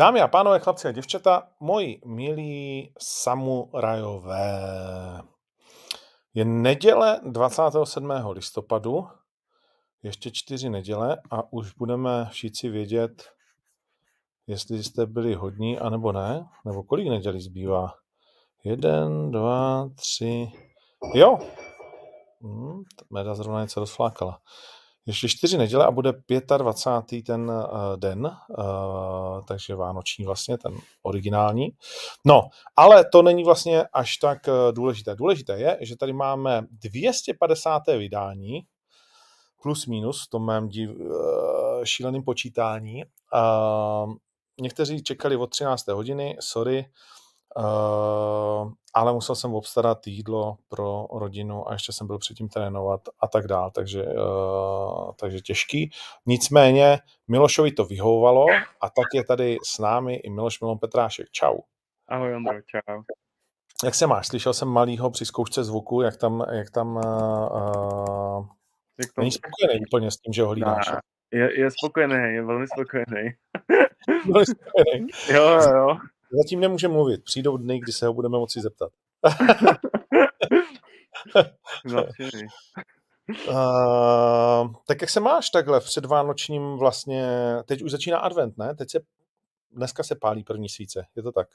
Dámy a pánové, chlapci a děvčata, moji milí samurajové. Je neděle 27. listopadu, ještě čtyři neděle a už budeme všichni vědět, jestli jste byli hodní, anebo ne, nebo kolik nedělí zbývá. Jeden, dva, tři, jo. Hmm, Meda zrovna něco rozflákala. Ještě čtyři neděle a bude 25. ten uh, den, uh, takže vánoční vlastně, ten originální. No, ale to není vlastně až tak uh, důležité. Důležité je, že tady máme 250. vydání, plus minus v tom mém div, šíleném počítání. Někteří čekali od 13. hodiny, sorry, Uh, ale musel jsem obstarat jídlo pro rodinu a ještě jsem byl předtím trénovat a tak dál, takže, uh, takže těžký. Nicméně Milošovi to vyhovovalo a tak je tady s námi i Miloš Milon Petrášek. Čau. Ahoj Ondro, čau. Jak se máš? Slyšel jsem malýho při zkoušce zvuku, jak tam, jak tam uh, jak to... není spokojený úplně s tím, že ho hlídáš. Je, je spokojený, je velmi spokojený. velmi spokojený. jo, jo. Zatím nemůže mluvit. Přijdou dny, kdy se ho budeme moci zeptat. uh, tak jak se máš takhle v předvánočním vlastně, teď už začíná advent, ne? Teď se, dneska se pálí první svíce, je to tak?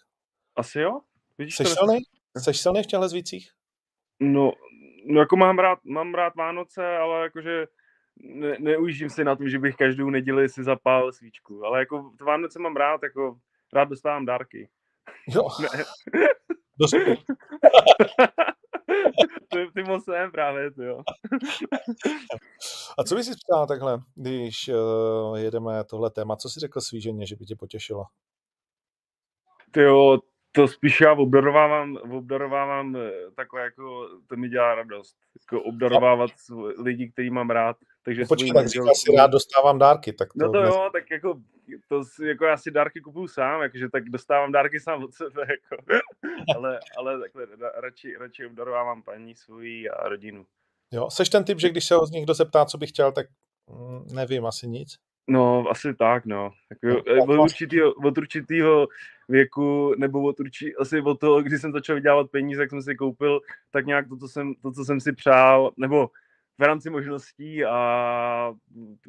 Asi jo. Vidíš Jseš silný? Jseš silný v těchto zvících? No, no, jako mám rád, mám rád Vánoce, ale jakože ne, neujíždím si na tom, že bych každou neděli si zapálil svíčku, ale jako Vánoce mám rád, jako rád dostávám dárky. Jo. Dost. ty, ty moc jsem právě, ty jo. A co bys si říkal takhle, když uh, jedeme tohle téma, co jsi řekl svý ženě, že by tě potěšilo? Ty jo, to spíš já obdarovávám, obdarovávám eh, takhle jako, to mi dělá radost. Jako obdarovávat lidi, který mám rád. Takže no, počkej, tak si rád dostávám dárky. Tak to no to jo, tak jako, to, jako já si dárky kupuju sám, jakože tak dostávám dárky sám od sebe, jako. ale, ale takhle radši, radši obdarovávám paní svoji a rodinu. Jo, seš ten typ, že když se ho někdo zeptá, co by chtěl, tak mm, nevím asi nic. No, asi tak, no. Jako, od, určitýho, od určitýho věku, nebo od určitý, asi od toho, když jsem začal vydělávat peníze, jak jsem si koupil, tak nějak to, co jsem, to, co jsem si přál, nebo v rámci možností a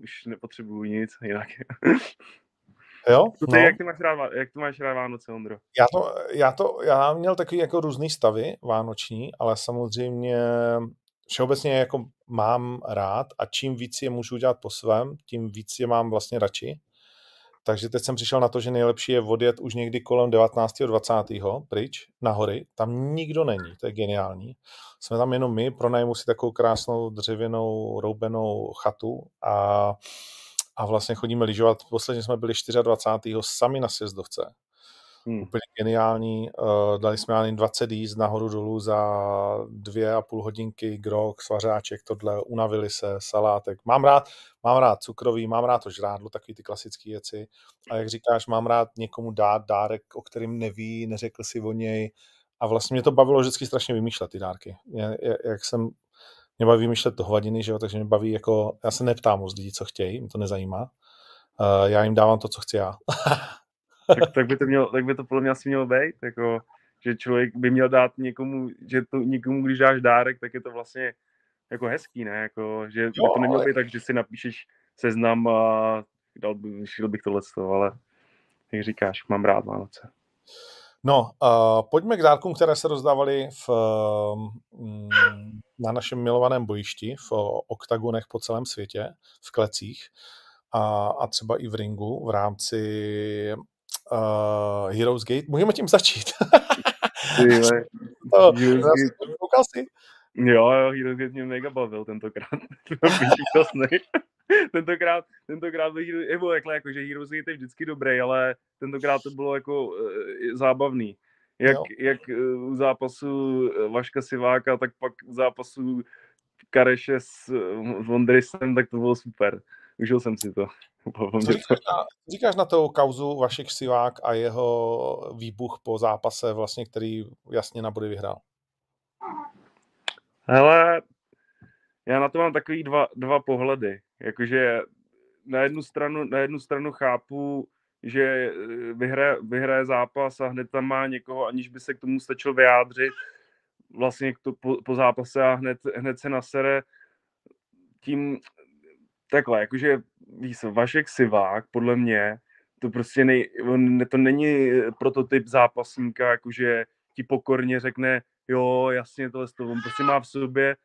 už nepotřebuju nic jinak. Jo? To ty, no. jak, ty máš rád, jak ty máš rád Vánoce, Ondro? Já to, já to, já měl takový jako různý stavy vánoční, ale samozřejmě všeobecně jako mám rád a čím víc je můžu dělat po svém, tím víc je mám vlastně radši. Takže teď jsem přišel na to, že nejlepší je odjet už někdy kolem 19. 20. pryč na hory. Tam nikdo není, to je geniální. Jsme tam jenom my, pronajmu si takovou krásnou dřevěnou roubenou chatu a, a vlastně chodíme lyžovat. Posledně jsme byli 24. sami na sjezdovce Hmm. Úplně geniální. Uh, dali jsme ani 20 jízd nahoru dolů za dvě a půl hodinky, grok, svařáček, tohle, unavili se, salátek. Mám rád, mám rád cukrový, mám rád to žrádlo, takový ty klasické věci. A jak říkáš, mám rád někomu dát dárek, o kterým neví, neřekl si o něj. A vlastně mě to bavilo vždycky strašně vymýšlet ty dárky. Jak jsem, mě baví vymýšlet to hovadiny, že jo, takže mě baví jako, já se neptám moc lidí, co chtějí, mě to nezajímá. Uh, já jim dávám to, co chci já. tak, tak, by to mělo, tak by to podle mě asi mělo být, jako, že člověk by měl dát někomu, že to někomu, když dáš dárek, tak je to vlastně jako hezký, ne, jako, že jo, by to nemělo být tak, že si napíšeš seznam a dal bych, šil bych tohle ale jak říkáš, mám rád Vánoce. No, uh, pojďme k dárkům, které se rozdávaly v, um, na našem milovaném bojišti, v oktagonech po celém světě, v klecích a, a třeba i v ringu v rámci uh, Heroes Gate. Můžeme tím začít. to, Koukal jsi? Jo, jo, Heroes Gate mě mega bavil tentokrát. tentokrát, tentokrát bych, nebo takhle, jako, že Heroes Gate je vždycky dobrý, ale tentokrát to bylo jako uh, zábavný. Jak, jak uh, u zápasu Vaška Siváka, tak pak u zápasu Kareše s Vondrisem, tak to bylo super. Užil jsem si to. Co říkáš, na, říkáš na tou kauzu Vašek Sivák a jeho výbuch po zápase, vlastně, který jasně na body vyhrál? Hele, já na to mám takový dva, dva pohledy. Jakože na jednu stranu, na jednu stranu chápu, že eh, vyhraje, vyhraje zápas a hned tam má někoho, aniž by se k tomu stačil vyjádřit vlastně to, po, po zápase a hned, hned se nasere tím takhle, jakože víš, Vašek Sivák, podle mě, to prostě nej, to není prototyp zápasníka, jakože ti pokorně řekne, jo, jasně, tohle to, on prostě má v sobě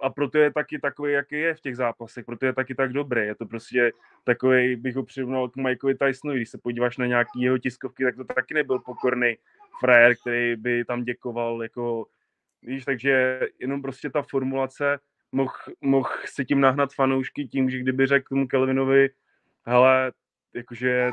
a proto je taky takový, jaký je v těch zápasech, proto je taky tak dobrý. Je to prostě takový, bych ho přirovnal k Mikeovi Tysonovi, když se podíváš na nějaký jeho tiskovky, tak to taky nebyl pokorný frajer, který by tam děkoval, jako, víš, takže jenom prostě ta formulace mohl moh si tím nahnat fanoušky tím, že kdyby řekl tomu Kelvinovi, hele, jakože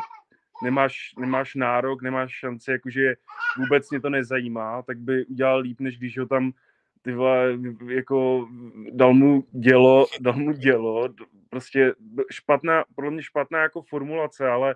nemáš, nemáš nárok, nemáš šanci, jakože vůbec mě to nezajímá, tak by udělal líp, než když ho tam ty vole, jako dal mu dělo, dal mu dělo, prostě špatná, pro mě špatná jako formulace, ale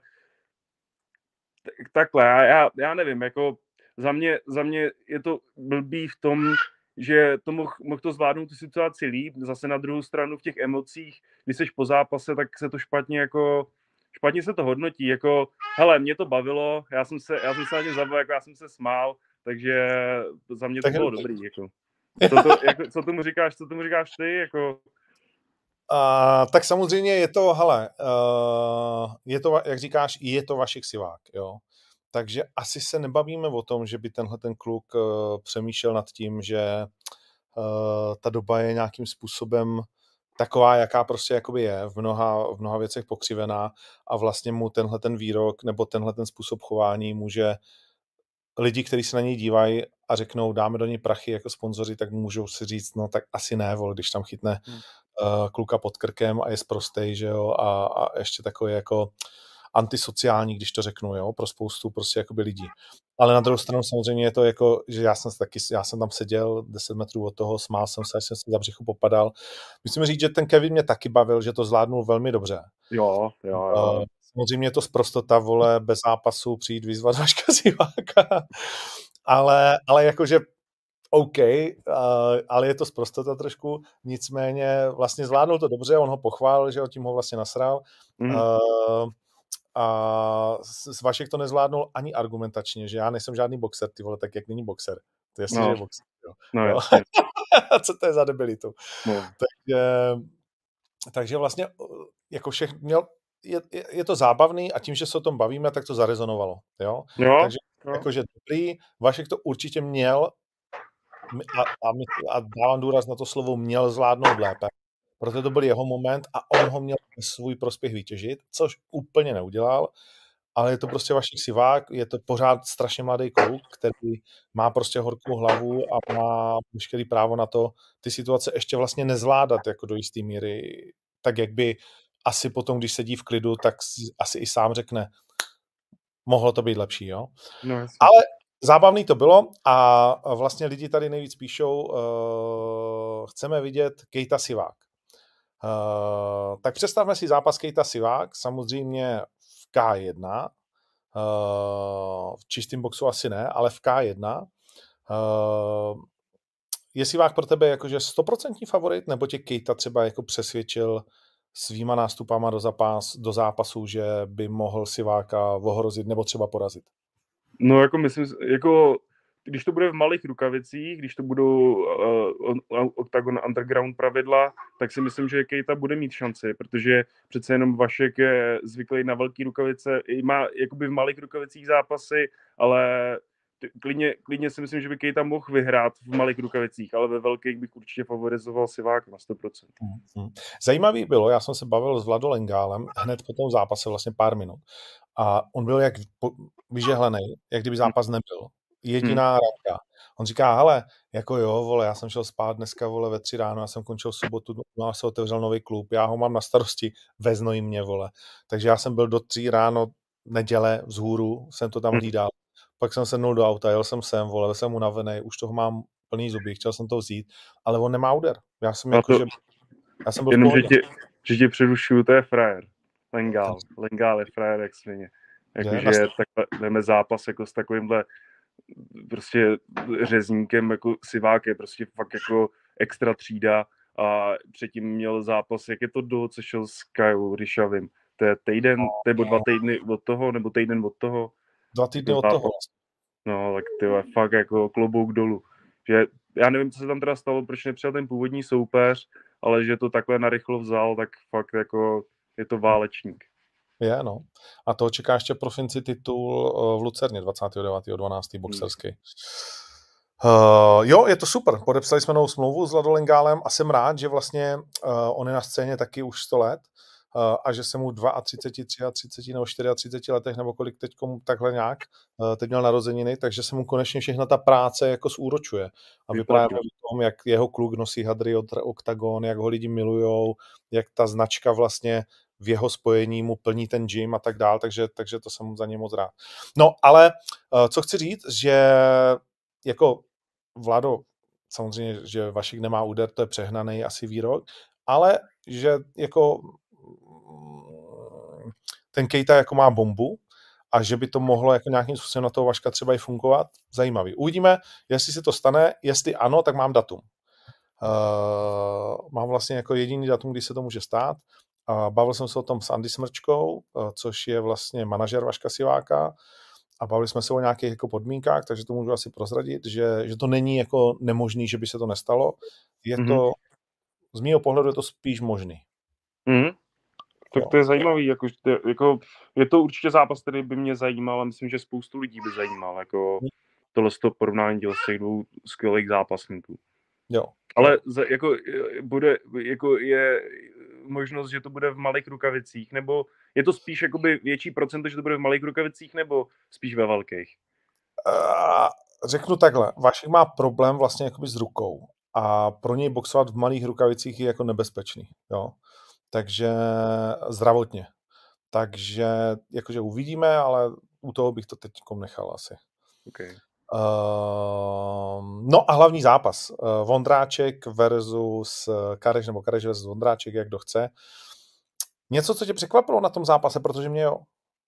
takhle, já, já, já nevím, jako za mě, za mě je to blbý v tom, že to mohl, mohl to zvládnout tu situaci líp, zase na druhou stranu v těch emocích, když jsi po zápase, tak se to špatně jako, špatně se to hodnotí, jako, hele, mě to bavilo, já jsem se, já jsem se na ně zabavil, jako já jsem se smál, takže za mě to tak bylo dobrý, jako. Co, to, jako, co tomu říkáš, co tomu říkáš ty, jako... Uh, tak samozřejmě je to, hele, uh, je to, jak říkáš, je to vašich sivák, jo. Takže asi se nebavíme o tom, že by tenhle ten kluk uh, přemýšlel nad tím, že uh, ta doba je nějakým způsobem taková, jaká prostě jakoby je, v mnoha, v mnoha věcech pokřivená a vlastně mu tenhle ten výrok nebo tenhle ten způsob chování může lidi, kteří se na něj dívají a řeknou, dáme do něj prachy jako sponzoři, tak můžou si říct, no tak asi ne, vol, když tam chytne hmm. uh, kluka pod krkem a je zprostej, že jo, a, a ještě takový jako antisociální, když to řeknu, jo, pro spoustu prostě jakoby lidí. Ale na druhou stranu samozřejmě je to jako, že já jsem taky, já jsem tam seděl 10 metrů od toho, smál jsem se, až jsem se za břichu popadal. Musím říct, že ten Kevin mě taky bavil, že to zvládnul velmi dobře. Jo, jo, jo. Uh, samozřejmě je to zprostota, vole, bez zápasu přijít vyzvat Vaška Ziváka, ale, ale jakože OK, uh, ale je to zprostota trošku, nicméně vlastně zvládnul to dobře, on ho pochválil, že ho tím ho vlastně nasral. Mm. Uh, a s Vašek to nezvládnul ani argumentačně, že já nejsem žádný boxer, ty vole, tak jak není boxer. To je jasný, no. že je boxer. Jo. No, jo. Co to je za debilitu? No. Takže, takže vlastně jako všech, měl, je, je, je to zábavný a tím, že se o tom bavíme, tak to zarezonovalo. Jo? Jo, Takže jo. jakože dobrý, Vašek to určitě měl a, a, a dávám důraz na to slovo měl zvládnout lépe, protože to byl jeho moment a on ho měl svůj prospěch vytěžit, což úplně neudělal, ale je to prostě Vašek Sivák, je to pořád strašně mladý kluk, který má prostě horkou hlavu a má veškerý právo na to ty situace ještě vlastně nezvládat jako do jisté míry, tak jak by asi potom, když sedí v klidu, tak asi i sám řekne, mohlo to být lepší, jo. No, Ale zábavný to bylo a vlastně lidi tady nejvíc píšou, uh, chceme vidět Kejta Sivák. Uh, tak představme si zápas Kejta Sivák, samozřejmě v K1, uh, eh, v čistém boxu asi ne, ale v K1. Uh, je Sivák pro tebe jakože stoprocentní favorit, nebo tě Kejta třeba jako přesvědčil svýma nástupama do, zápas, do zápasu, že by mohl Siváka ohrozit nebo třeba porazit? No jako myslím, jako když to bude v malých rukavicích, když to budou uh, Octagon Underground pravidla, tak si myslím, že Kejta bude mít šanci, protože přece jenom Vašek je zvyklý na velké rukavice, i má jakoby v malých rukavicích zápasy, ale klidně, klidně si myslím, že by Kejta mohl vyhrát v malých rukavicích, ale ve velkých bych určitě favorizoval Sivák na 100%. Mm-hmm. Zajímavý bylo, já jsem se bavil s Vlado Lengálem hned po tom zápase, vlastně pár minut. A on byl jak vyžehlený, jak kdyby zápas nebyl. Jediná hmm. rada. On říká, hele, jako jo, vole, já jsem šel spát dneska, vole, ve tři ráno, já jsem končil sobotu, no a se otevřel nový klub, já ho mám na starosti, vezno mě, vole. Takže já jsem byl do tří ráno neděle vzhůru, jsem to tam hmm. hlídal pak jsem sednul do auta, jel jsem sem, vole, jsem unavený, už toho mám plný zuby, chtěl jsem to vzít, ale on nemá úder. Já jsem jako, to, že, já jsem byl jenom, že tě, že tě přerušuju, to je frajer. Lengál. Lengál je frajer jak svině. Jakože takhle zápas jako s takovýmhle prostě řezníkem jako Sivák je prostě fakt jako extra třída a předtím měl zápas, jak je to do, co šel s Kajou Ryšavým, to je týden, nebo dva týdny od toho, nebo týden od toho. Dva týdny od toho. No, tak ty fakt jako klobouk dolů. Že já nevím, co se tam teda stalo, proč nepřijal ten původní soupeř, ale že to takhle narychlo vzal, tak fakt jako je to válečník. Je, no. A to čeká ještě profinci titul eh, v Lucerně 29.12. boxerský. Hmm. Uh, jo, je to super. Podepsali jsme novou smlouvu s Ladolengálem a jsem rád, že vlastně uh, on je na scéně taky už 100 let uh, a že se mu 32, 33 nebo 34 letech nebo kolik teď takhle nějak, uh, teď měl narozeniny, takže se mu konečně všechna ta práce jako zúročuje. A vyprávěl o tom, jak jeho kluk nosí hadry od Octagon, jak ho lidi milujou, jak ta značka vlastně v jeho spojení mu plní ten gym a tak dál, takže, takže to jsem za ně moc rád. No, ale co chci říct, že jako Vlado, samozřejmě, že Vašik nemá úder, to je přehnaný asi výrok, ale že jako ten Kejta jako má bombu a že by to mohlo jako nějakým způsobem na toho Vaška třeba i fungovat, zajímavý. Uvidíme, jestli se to stane, jestli ano, tak mám datum. Uh, mám vlastně jako jediný datum, kdy se to může stát. Uh, bavil jsem se o tom s Andy Smrčkou, uh, což je vlastně manažer Vaška Siváka a bavili jsme se o nějakých jako podmínkách, takže to můžu asi prozradit, že, že to není jako nemožný, že by se to nestalo. Je mm-hmm. to, z mého pohledu je to spíš možný. Mm-hmm. Tak to je zajímavý, jako, jako, je to určitě zápas, který by mě zajímal a myslím, že spoustu lidí by zajímal, jako mhm. tohle to porovnání děl z těch dvou skvělých zápasníků. Jo. Ale jako, bude, jako je možnost, že to bude v malých rukavicích, nebo je to spíš jakoby větší procento, že to bude v malých rukavicích, nebo spíš ve velkých? Uh, řeknu takhle, Vašek má problém vlastně jakoby s rukou a pro něj boxovat v malých rukavicích je jako nebezpečný, jo. Takže zdravotně. Takže jakože uvidíme, ale u toho bych to teď nechal asi. Okay. Uh, no a hlavní zápas. Uh, Vondráček versus Kareš, nebo Kareš versus Vondráček, jak kdo chce. Něco, co tě překvapilo na tom zápase, protože mě jo.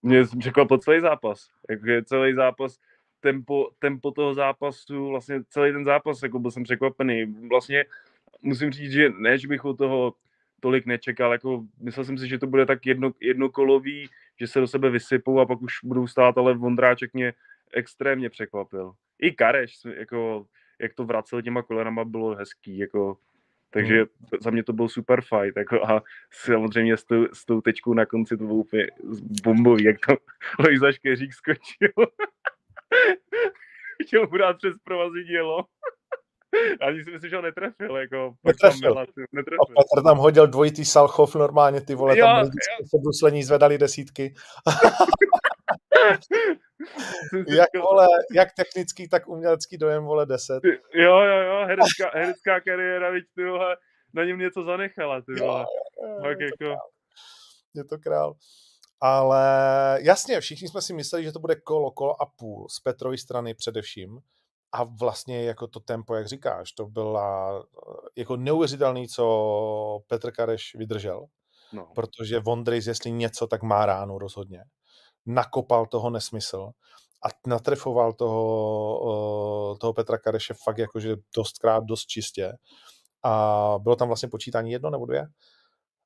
Mě překvapil celý zápas. Jako celý zápas, tempo, tempo toho zápasu, vlastně celý ten zápas, jako byl jsem překvapený. Vlastně musím říct, že ne, že bych od toho tolik nečekal, jako myslel jsem si, že to bude tak jedno, jednokolový, že se do sebe vysypou a pak už budou stát, ale Vondráček mě extrémně překvapil. I Kareš, jako, jak to vracel těma kolenama, bylo hezký, jako, takže hmm. za mě to byl super fight, jako, a samozřejmě s tou, s tou tečkou na konci to bylo úplně bombový, jak to Lojza Škeřík skočil. Chtěl mu dát přes dělo. Ani si myslím, že ho netrefil, jako netrefil. netrefil. A Petr tam hodil dvojitý Salchov normálně, ty vole, jo, tam lidi se bruslení zvedali desítky. jak, vole, jak technický, tak umělecký dojem, vole, 10. Jo, jo, jo, herecká, herecká kariéra, víš, ty vole, na něm něco zanechala, ty vole. Jo, jo, jo, je, to jako... je to král. Ale jasně, všichni jsme si mysleli, že to bude kolo, kolo a půl z Petrovy strany především. A vlastně jako to tempo, jak říkáš, to byla jako neuvěřitelný, co Petr Kareš vydržel. No. Protože Vondrejs, jestli něco, tak má ránu rozhodně nakopal toho nesmysl a natrefoval toho, toho Petra Kareše fakt jakože dostkrát dost čistě. A bylo tam vlastně počítání jedno nebo dvě?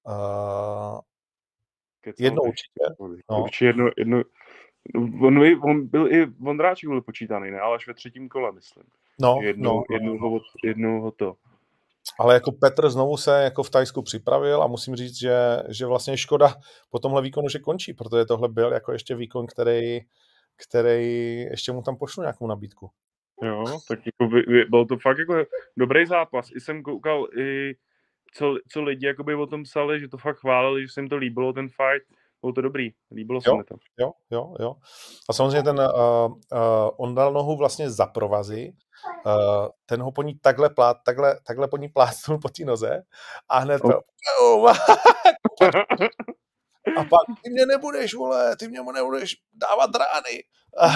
Uh, jedno určitě. No. Určitě jedno, jedno, on, on byl i Vondráček byl počítaný, ne? Ale až ve třetím kole, myslím. No, jednu, no, jednu, no. Ho, jednu ho to. Ale jako Petr znovu se jako v Tajsku připravil a musím říct, že, že vlastně škoda po tomhle výkonu, že končí, protože tohle byl jako ještě výkon, který, který ještě mu tam pošlu nějakou nabídku. Jo, tak jako by, by, byl to fakt jako dobrý zápas. I jsem koukal, i co, co lidi jakoby o tom psali, že to fakt chválili, že se jim to líbilo, ten fight bylo to dobrý, líbilo se mi to. Jo, jo, jo. A samozřejmě ten, uh, uh, on dal nohu vlastně za provazy, uh, ten ho po ní takhle, plát, takhle, takhle po ní plátnul po té noze a hned to, oh. a pak ty mě nebudeš, vole, ty mě nebudeš dávat rány. A,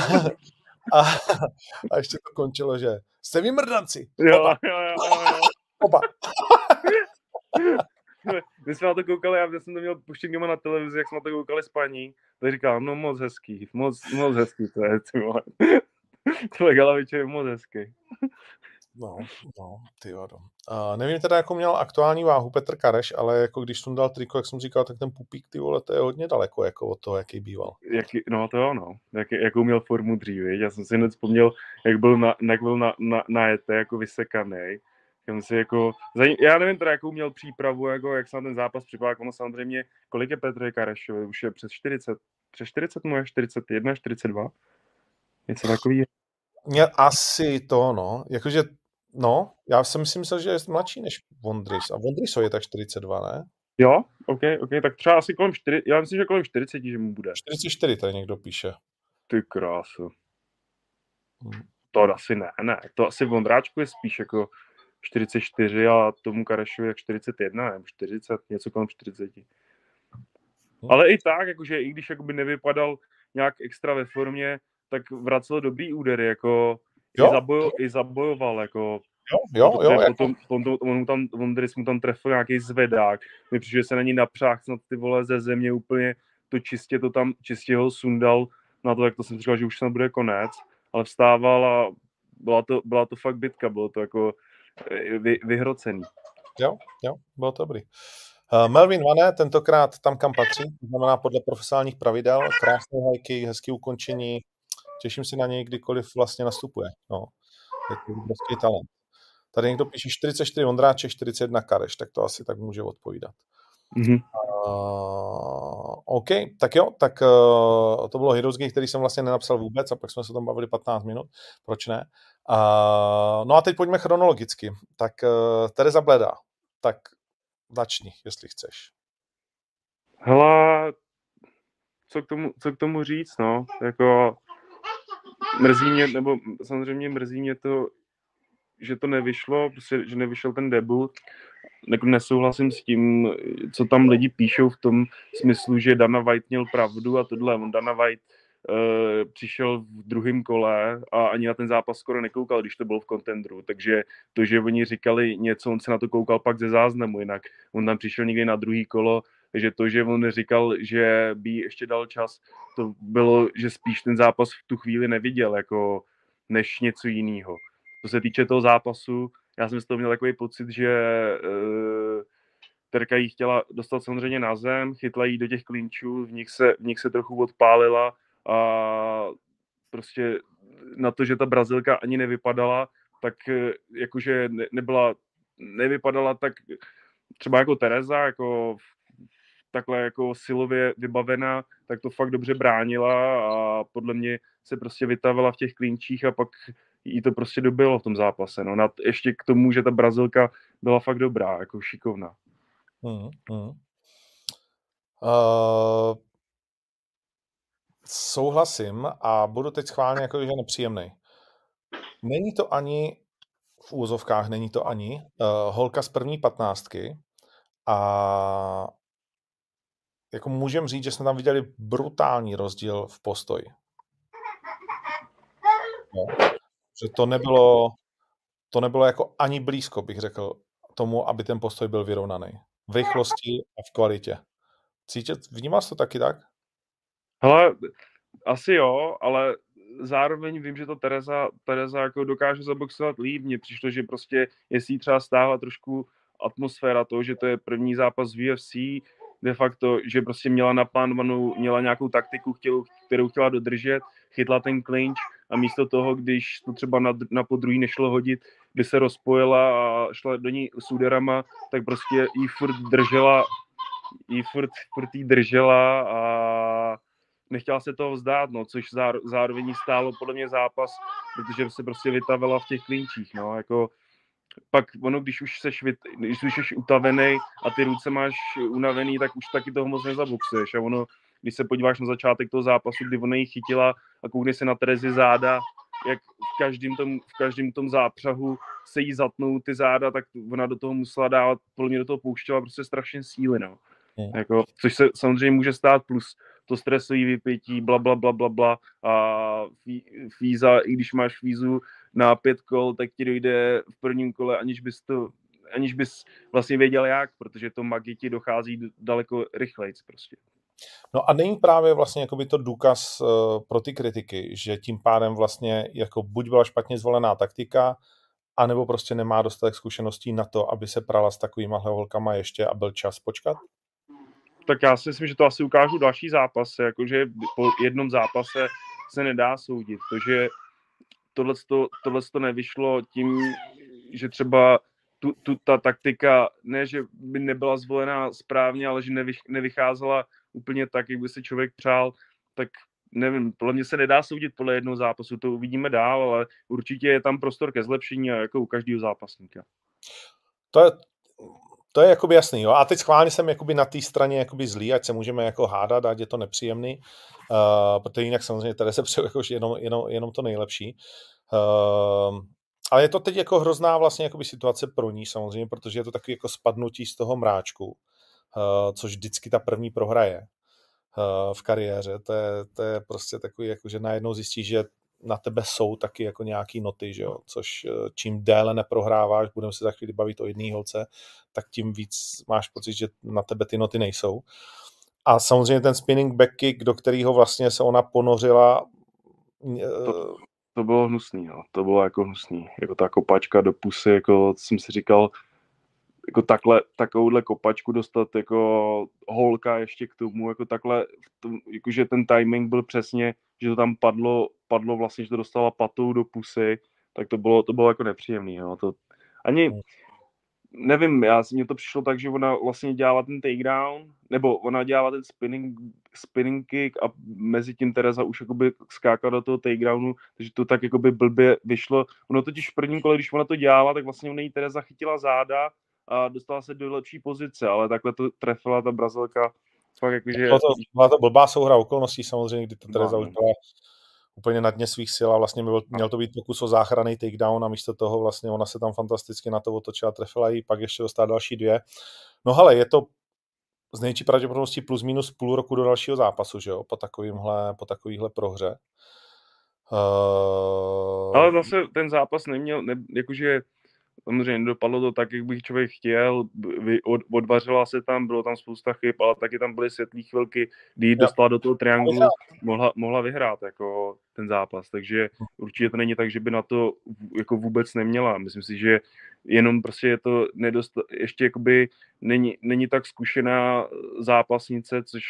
a, a ještě to končilo, že jste vymrdanci. Jo, jo, jo, jo. Oba. My jsme na to koukali, já jsem to měl puštěn doma na televizi, jak jsme na to koukali s paní, tak říkám, no moc hezký, moc, moc hezký to je, ty vole. Tohle Galaviče je moc hezký. No, no, ty vado. Uh, nevím teda, jakou měl aktuální váhu Petr Kareš, ale jako když jsem dal triko, jak jsem říkal, tak ten pupík, ty vole, to je hodně daleko jako od toho, jaký býval. Jaký, no to jo, no. Jak, jakou měl formu dřív, Já jsem si hned vzpomněl, jak byl na, jak byl na, na, na jete, jako vysekaný. Já, si jako, já nevím teda, jakou měl přípravu, jako, jak se na ten zápas připravil, ono samozřejmě, kolik je Petr Karešovi, už je přes 40, přes 40 mu je 41, 42, něco takový. Mě asi to, no, jakože No, já jsem si myslel, že je mladší než Vondris. A Vondriso je tak 42, ne? Jo, OK, OK, tak třeba asi kolem 4, já myslím, že kolem 40, že mu bude. 44 tady někdo píše. Ty krásu. Hmm. To asi ne, ne. To asi Vondráčku je spíš jako 44 a tomu Karešovi jak 41 nebo 40, něco kolem 40. Hmm. Ale i tak, jakože i když jakoby nevypadal nějak extra ve formě, tak vracel dobrý údery, jako jo? I, zabojo, i zabojoval, jako Jo, jo, jo. Jako... Potom, on, on, on, tam, on mu tam trefil nějaký zvedák, mi přišel se na ní napřáh snad ty vole ze země úplně, to čistě to tam, čistě ho sundal na to, jak to jsem říkal, že už snad bude konec, ale vstával a byla to, byla to fakt bitka, bylo to jako eh, vy, vyhrocený. Jo, jo, bylo to dobrý. Uh, Melvin Vane, tentokrát tam, kam patří, to znamená podle profesionálních pravidel, krásné hajky, hezké ukončení, těším se na něj, kdykoliv vlastně nastupuje. No, je to obrovský talent. Tady někdo píše 44 Ondráček, 41 Kareš, tak to asi tak může odpovídat. Mm-hmm. Uh, OK, tak jo, tak uh, to bylo Heroes Game, který jsem vlastně nenapsal vůbec a pak jsme se tam bavili 15 minut, proč ne? Uh, no a teď pojďme chronologicky. Tak uh, Tereza Bleda, tak začni, jestli chceš. Hele, co k tomu, co k tomu říct, no, jako mrzí mě, nebo samozřejmě mrzí mě to, že to nevyšlo, prostě, že nevyšel ten debut. Jako nesouhlasím s tím, co tam lidi píšou v tom smyslu, že Dana White měl pravdu a tohle. On Dana White uh, přišel v druhém kole a ani na ten zápas skoro nekoukal, když to bylo v kontendru. Takže to, že oni říkali něco, on se na to koukal pak ze záznamu, jinak on tam přišel někdy na druhý kolo, takže to, že on říkal, že by ještě dal čas, to bylo, že spíš ten zápas v tu chvíli neviděl, jako než něco jiného. Co se týče toho zápasu, já jsem z toho měl takový pocit, že uh, Terka jí chtěla dostat samozřejmě na zem, chytla jí do těch klinčů, v nich se, v nich se trochu odpálila a prostě na to, že ta Brazilka ani nevypadala, tak eh, jakože ne, nebyla, nevypadala tak třeba jako Tereza, jako takhle jako silově vybavená, tak to fakt dobře bránila a podle mě se prostě vytavila v těch klinčích a pak jí to prostě dobilo v tom zápase. No. Nad, ještě k tomu, že ta Brazilka byla fakt dobrá, jako šikovná. Hmm, hmm. Uh, souhlasím a budu teď schválně jako, že nepříjemný. Není to ani v úzovkách, není to ani uh, holka z první patnáctky a jako můžeme říct, že jsme tam viděli brutální rozdíl v postoji. No. Že to nebylo, to nebylo jako ani blízko, bych řekl, tomu, aby ten postoj byl vyrovnaný. V rychlosti a v kvalitě. Cítit, vnímal jsi to taky tak? Hele, asi jo, ale zároveň vím, že to Tereza, Tereza jako dokáže zaboxovat líp. Mně přišlo, že prostě jestli třeba stáhla trošku atmosféra toho, že to je první zápas v UFC, de facto, že prostě měla naplánovanou, měla nějakou taktiku, chtělu, kterou chtěla dodržet, chytla ten clinch a místo toho, když to třeba na, na podruhý nešlo hodit, by se rozpojila a šla do ní s úderama, tak prostě jí furt držela, jí furt, furt jí držela a nechtěla se toho vzdát, no, což zároveň stálo podle mě zápas, protože se prostě vytavila v těch klinčích, no, jako pak ono, když už seš, když už jsi utavený a ty ruce máš unavený, tak už taky toho moc nezaboxuješ. A ono, když se podíváš na začátek toho zápasu, kdy ona ji chytila a koukne se na Terezi záda, jak v každém tom, v každém tom zápřahu se jí zatnou ty záda, tak ona do toho musela dávat, podle mě do toho pouštěla prostě strašně síly, no. Jako, což se samozřejmě může stát, plus to stresové vypětí, bla, bla, bla, bla, bla. A fíza, i když máš fízu na pět kol, tak ti dojde v prvním kole, aniž bys to aniž bys vlastně věděl jak, protože to magii ti dochází daleko rychleji prostě. No a není právě vlastně jakoby to důkaz uh, pro ty kritiky, že tím pádem vlastně jako buď byla špatně zvolená taktika, anebo prostě nemá dostatek zkušeností na to, aby se prala s takovýma holkama ještě a byl čas počkat? Tak já si myslím, že to asi ukážu další zápasy, jakože po jednom zápase se nedá soudit. To, že tohle to nevyšlo tím, že třeba tu, tu, ta taktika, ne, že by nebyla zvolená správně, ale že nevych, nevycházela úplně tak, jak by si člověk přál, tak nevím, podle mě se nedá soudit podle jednoho zápasu, to uvidíme dál, ale určitě je tam prostor ke zlepšení jako u každého zápasníka. To je, to je jakoby jasný, jo. A teď schválně jsem jakoby na té straně jakoby zlý, ať se můžeme jako hádat, ať je to nepříjemný, uh, protože jinak samozřejmě tady se přeju jako jenom, jenom, jenom to nejlepší. Uh, ale je to teď jako hrozná vlastně jakoby situace pro ní samozřejmě, protože je to takový jako spadnutí z toho mráčku, uh, což vždycky ta první prohra je uh, v kariéře. To je, to je prostě takový, jako, že najednou zjistíš, že na tebe jsou taky jako nějaký noty, že jo? což čím déle neprohráváš, budeme se za chvíli bavit o jedné holce, tak tím víc máš pocit, že na tebe ty noty nejsou. A samozřejmě ten spinning back kick, do kterého vlastně se ona ponořila. To, to bylo hnusný, no. to bylo jako hnusný. Jako ta kopačka do pusy, jako jsem si říkal, jako takhle, takovouhle kopačku dostat jako holka ještě k tomu, jako takhle, jakože ten timing byl přesně, že to tam padlo, padlo vlastně, že to dostala patou do pusy, tak to bylo, to bylo jako nepříjemný, jo. To, ani, hmm nevím, já si mě to přišlo tak, že ona vlastně dělala ten takedown, nebo ona dělala ten spinning, spinning kick a mezi tím Tereza už jakoby skákala do toho takedownu, takže to tak jakoby blbě vyšlo. Ono totiž v prvním kole, když ona to dělala, tak vlastně ona jí Tereza chytila záda a dostala se do lepší pozice, ale takhle to trefila ta Brazilka fakt jakože... Byla to, byla to blbá souhra okolností samozřejmě, kdy ta Tereza no, už byla úplně na dně svých sil a vlastně měl, měl to být pokus o záchranný takedown a místo toho vlastně ona se tam fantasticky na to otočila, trefila jí, pak ještě dostala další dvě. No ale je to z největší pravděpodobností plus minus půl roku do dalšího zápasu, že jo, po takovýmhle, po takovýhle prohře. Uh... Ale zase ten zápas neměl, ne, jakože samozřejmě nedopadlo to tak, jak bych člověk chtěl, od, odvařila se tam, bylo tam spousta chyb, ale taky tam byly světlé chvilky, kdy ji dostala do toho triangulu, mohla, mohla vyhrát jako ten zápas, takže určitě to není tak, že by na to jako vůbec neměla. Myslím si, že jenom prostě je to nedost, ještě jakoby není, není tak zkušená zápasnice, což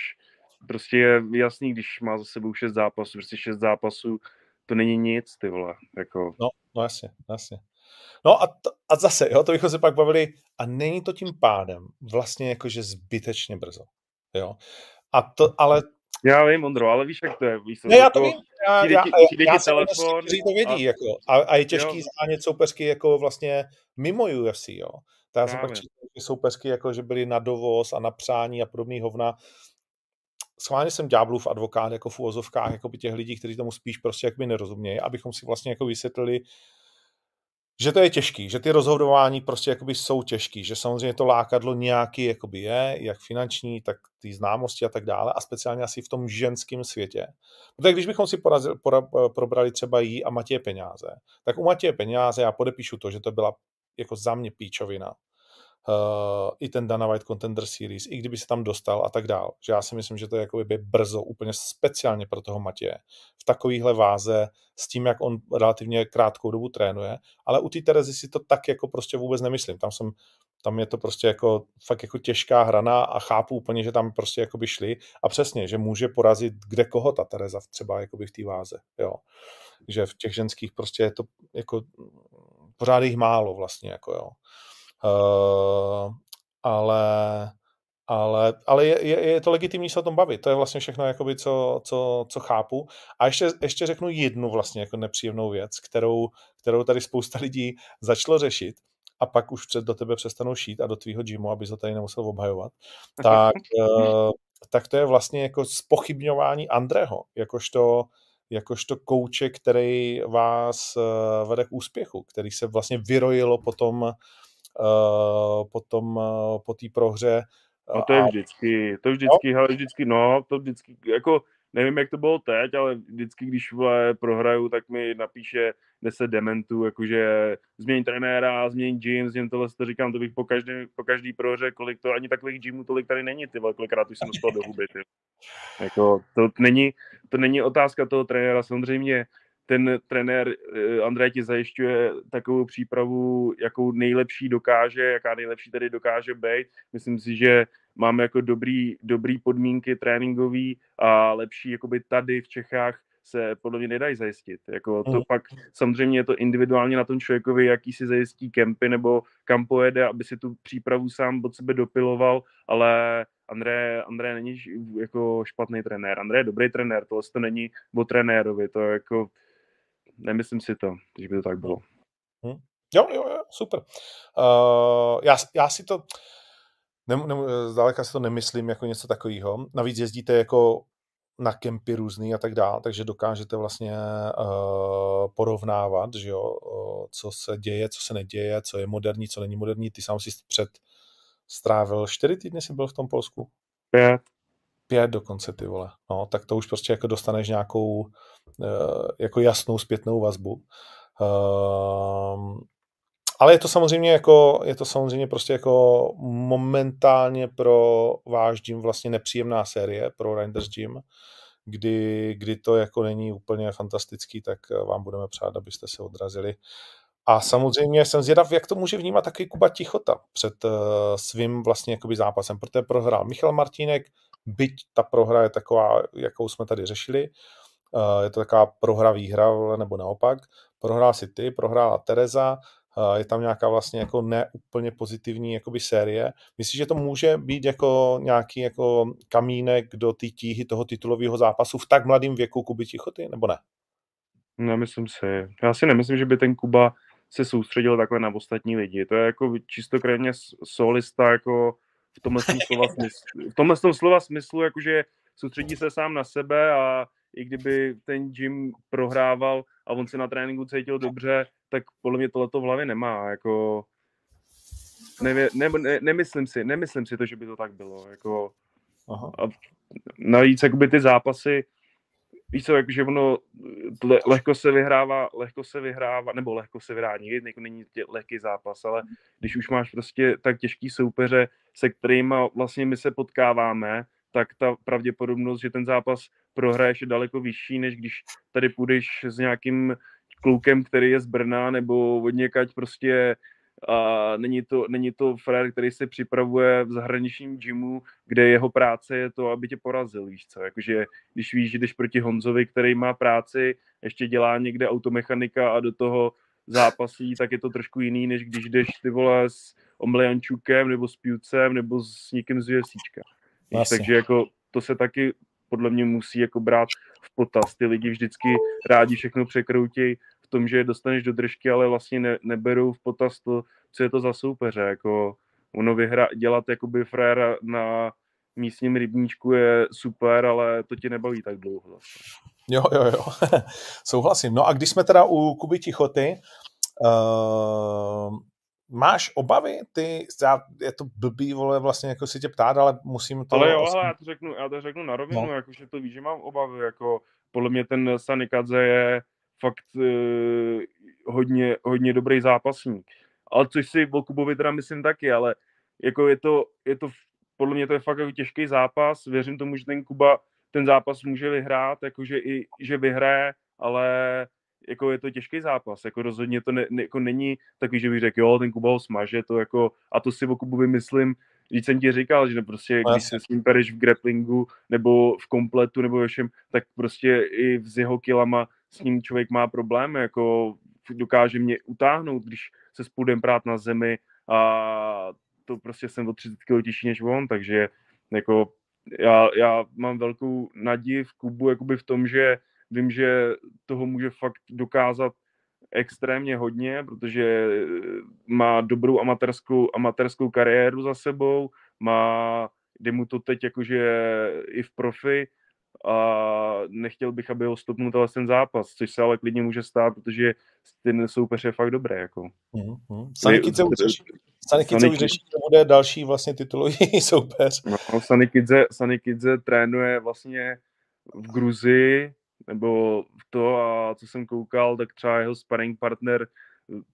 prostě je jasný, když má za sebou šest zápasů, prostě šest zápasů, to není nic, ty vole, jako. No, no jasně, jasně. No a, to, a zase, jo, to bychom se pak bavili, a není to tím pádem vlastně jakože zbytečně brzo, jo. A to, ale já vím, Ondro, ale víš, jak to je. Víš, ne, já to vím. Já, já, já, já telefon. Kteří to vědí, a, jako. A, a je těžký jo. zánět soupeřky jako vlastně mimo UFC, jo. Tak já jsem pak četl soupeřky, jako, že byly na dovoz a na přání a podobný hovna. Schválně jsem ďáblův advokát jako v úvozovkách jako by těch lidí, kteří tomu spíš prostě jak by nerozumějí, abychom si vlastně jako vysvětlili, že to je těžký, že ty rozhodování prostě jakoby jsou těžký, že samozřejmě to lákadlo nějaký jakoby je, jak finanční, tak ty známosti a tak dále a speciálně asi v tom ženském světě. Protože když bychom si porazili, pora, probrali třeba jí a Matěje peníze, tak u Matěje peníze já podepíšu to, že to byla jako za mě píčovina i ten Dana White Contender Series, i kdyby se tam dostal a tak dál. Že já si myslím, že to je jako by brzo, úplně speciálně pro toho Matěje. V takovýhle váze s tím, jak on relativně krátkou dobu trénuje, ale u té Terezy si to tak jako prostě vůbec nemyslím. Tam jsem tam je to prostě jako fakt jako těžká hrana a chápu úplně, že tam prostě jako by šli a přesně, že může porazit kde koho ta Tereza třeba jako by v té váze, jo. Že v těch ženských prostě je to jako pořád jich málo vlastně, jako jo. Uh, ale ale, ale je, je, je to legitimní se o tom bavit. To je vlastně všechno, jakoby, co, co, co chápu. A ještě, ještě řeknu jednu vlastně jako nepříjemnou věc, kterou, kterou tady spousta lidí začalo řešit a pak už před do tebe přestanou šít a do tvýho gymu, aby to tady nemusel obhajovat, tak, uh, tak to je vlastně jako spochybňování Andreho, jakožto, jakožto kouče, který vás uh, vede k úspěchu, který se vlastně vyrojilo potom potom uh, po té prohře. No to je vždycky, to vždycky, no? hele, vždycky, no, to vždycky, jako nevím, jak to bylo teď, ale vždycky, když vole, prohraju, tak mi napíše 10 dementů, jakože změň trenéra, změň gym, změň tohle, to říkám, to bych po každý, po každý prohře, kolik to, ani takových gymů tolik tady není, ty vole, kolikrát už jsem dostal do huby, ty. Jako, to není, to není otázka toho trenéra, samozřejmě ten trenér eh, Andrej ti zajišťuje takovou přípravu, jakou nejlepší dokáže, jaká nejlepší tedy dokáže být. Myslím si, že máme jako dobrý, dobrý podmínky tréninkový a lepší jakoby tady v Čechách se podle mě nedají zajistit. Jako to mm. pak samozřejmě je to individuálně na tom člověkovi, jaký si zajistí kempy nebo kam pojede, aby si tu přípravu sám od sebe dopiloval, ale André, André není jako špatný trenér. André je dobrý trenér, tohle to není o trenérovi, to jako nemyslím si to, že by to tak bylo. Hmm. Jo, jo, jo, super. Uh, já, já si to, ne, ne, zdaleka si to nemyslím jako něco takového. Navíc jezdíte jako na kempy různý a tak dále, takže dokážete vlastně uh, porovnávat, že jo, uh, co se děje, co se neděje, co je moderní, co není moderní. Ty sám si před strávil čtyři týdny, jsi byl v tom Polsku? Pět. Pět dokonce, ty vole. No, tak to už prostě jako dostaneš nějakou uh, jako jasnou zpětnou vazbu. Uh, ale je to samozřejmě jako, je to samozřejmě prostě jako momentálně pro váš gym vlastně nepříjemná série pro Reinders Gym, kdy, kdy to jako není úplně fantastický, tak vám budeme přát, abyste se odrazili. A samozřejmě jsem zvědav, jak to může vnímat taky Kuba Tichota před uh, svým vlastně jakoby zápasem, protože prohrál Michal Martínek, byť ta prohra je taková, jakou jsme tady řešili, uh, je to taková prohra výhra, nebo naopak, prohrál si ty, prohrála Tereza, je tam nějaká vlastně jako neúplně pozitivní jakoby série. Myslíš, že to může být jako nějaký jako kamínek do té tíhy toho titulového zápasu v tak mladém věku Kuby Tichoty, nebo ne? Nemyslím si. Já si nemyslím, že by ten Kuba se soustředil takhle na ostatní lidi. To je jako čistokrevně solista jako v tomhle slova smyslu, v tomhle slova smyslu, jakože soustředí se sám na sebe a i kdyby ten Jim prohrával a on se na tréninku cítil dobře, tak podle mě tohleto v hlavě nemá. Jako, nevě, ne, ne, nemyslím si, nemyslím si to, že by to tak bylo. Jako, Aha. A navíc jakoby ty zápasy, víš co, jakože ono le, lehko se vyhrává, lehko se vyhrává, nebo lehko se vyhrává, nikdy jako není tě, lehký zápas, ale když už máš prostě tak těžký soupeře, se kterými vlastně my se potkáváme, tak ta pravděpodobnost, že ten zápas prohraješ je daleko vyšší, než když tady půjdeš s nějakým klukem, který je z Brna nebo od někať prostě a není to, není to frér, který se připravuje v zahraničním gymu, kde jeho práce je to, aby tě porazil, víš co, jakože když víš, že jdeš proti Honzovi, který má práci, ještě dělá někde automechanika a do toho zápasí, tak je to trošku jiný, než když jdeš ty vole s Omlejančukem nebo s Piucem nebo s někým z UFCčka. Takže jako to se taky podle mě musí jako brát v potaz. Ty lidi vždycky rádi všechno překroutí tom, že je dostaneš do držky, ale vlastně ne, neberou v potaz to, co je to za soupeře. Jako ono vyhra, dělat jakoby fréra na místním rybníčku je super, ale to ti nebaví tak dlouho. Jo, jo, jo. Souhlasím. No a když jsme teda u Kuby Tichoty, uh, Máš obavy? Ty, já, je to blbý, vole, vlastně jako si tě ptát, ale musím to... Ale jo, ale já to řeknu, já to řeknu na rovinu, no. jakože to víš, že mám obavy, jako podle mě ten Sanikadze je fakt uh, hodně, hodně dobrý zápasník. Ale což si o Kubovi teda myslím taky, ale jako je to, je to, podle mě to je fakt jako těžký zápas, věřím tomu, že ten Kuba ten zápas může vyhrát, jakože i, že vyhraje, ale jako je to těžký zápas, jako rozhodně to ne, ne, jako není takový, že bych řekl, jo, ten Kuba ho smaže, to jako, a to si o Kubovi myslím, když jsem ti říkal, že prostě, no, když se s ním pereš v grapplingu, nebo v kompletu, nebo ve všem, tak prostě i s jeho kilama s ním člověk má problém, jako dokáže mě utáhnout, když se spůjdem prát na zemi a to prostě jsem o 30 kg těžší než on, takže jako já, já mám velkou naději v Kubu jakoby v tom, že Vím, že toho může fakt dokázat extrémně hodně, protože má dobrou amatérskou, amatérskou kariéru za sebou, má, jde mu to teď jakože i v profi a nechtěl bych, aby ho stopnul ten zápas, což se ale klidně může stát, protože ten soupeř je fakt dobrý. Jako. Mm-hmm. Sanikidze už řeší, že bude další vlastně titulový soupeř. No, Sanikidze, Sanikidze trénuje vlastně v Gruzii, nebo to a co jsem koukal, tak třeba jeho sparring partner,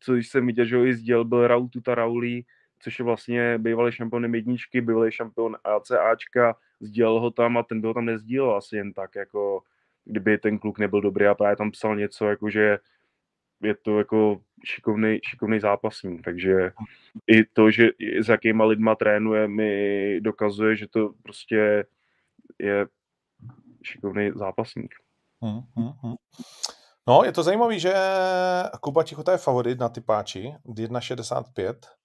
co jsem viděl, že ho i sděl, byl Raul Tuta Rauli, což je vlastně bývalý šampion jedničky, bývalý šampion ACAčka, sdělil ho tam a ten byl tam nezdílel asi jen tak, jako kdyby ten kluk nebyl dobrý a právě tam psal něco, jako že je to jako šikovný, šikovný zápasník, takže i to, že s jakýma lidma trénuje, mi dokazuje, že to prostě je šikovný zápasník. Hmm, hmm, hmm. No, je to zajímavé, že Kuba Tichota je favorit na typáči, 1,65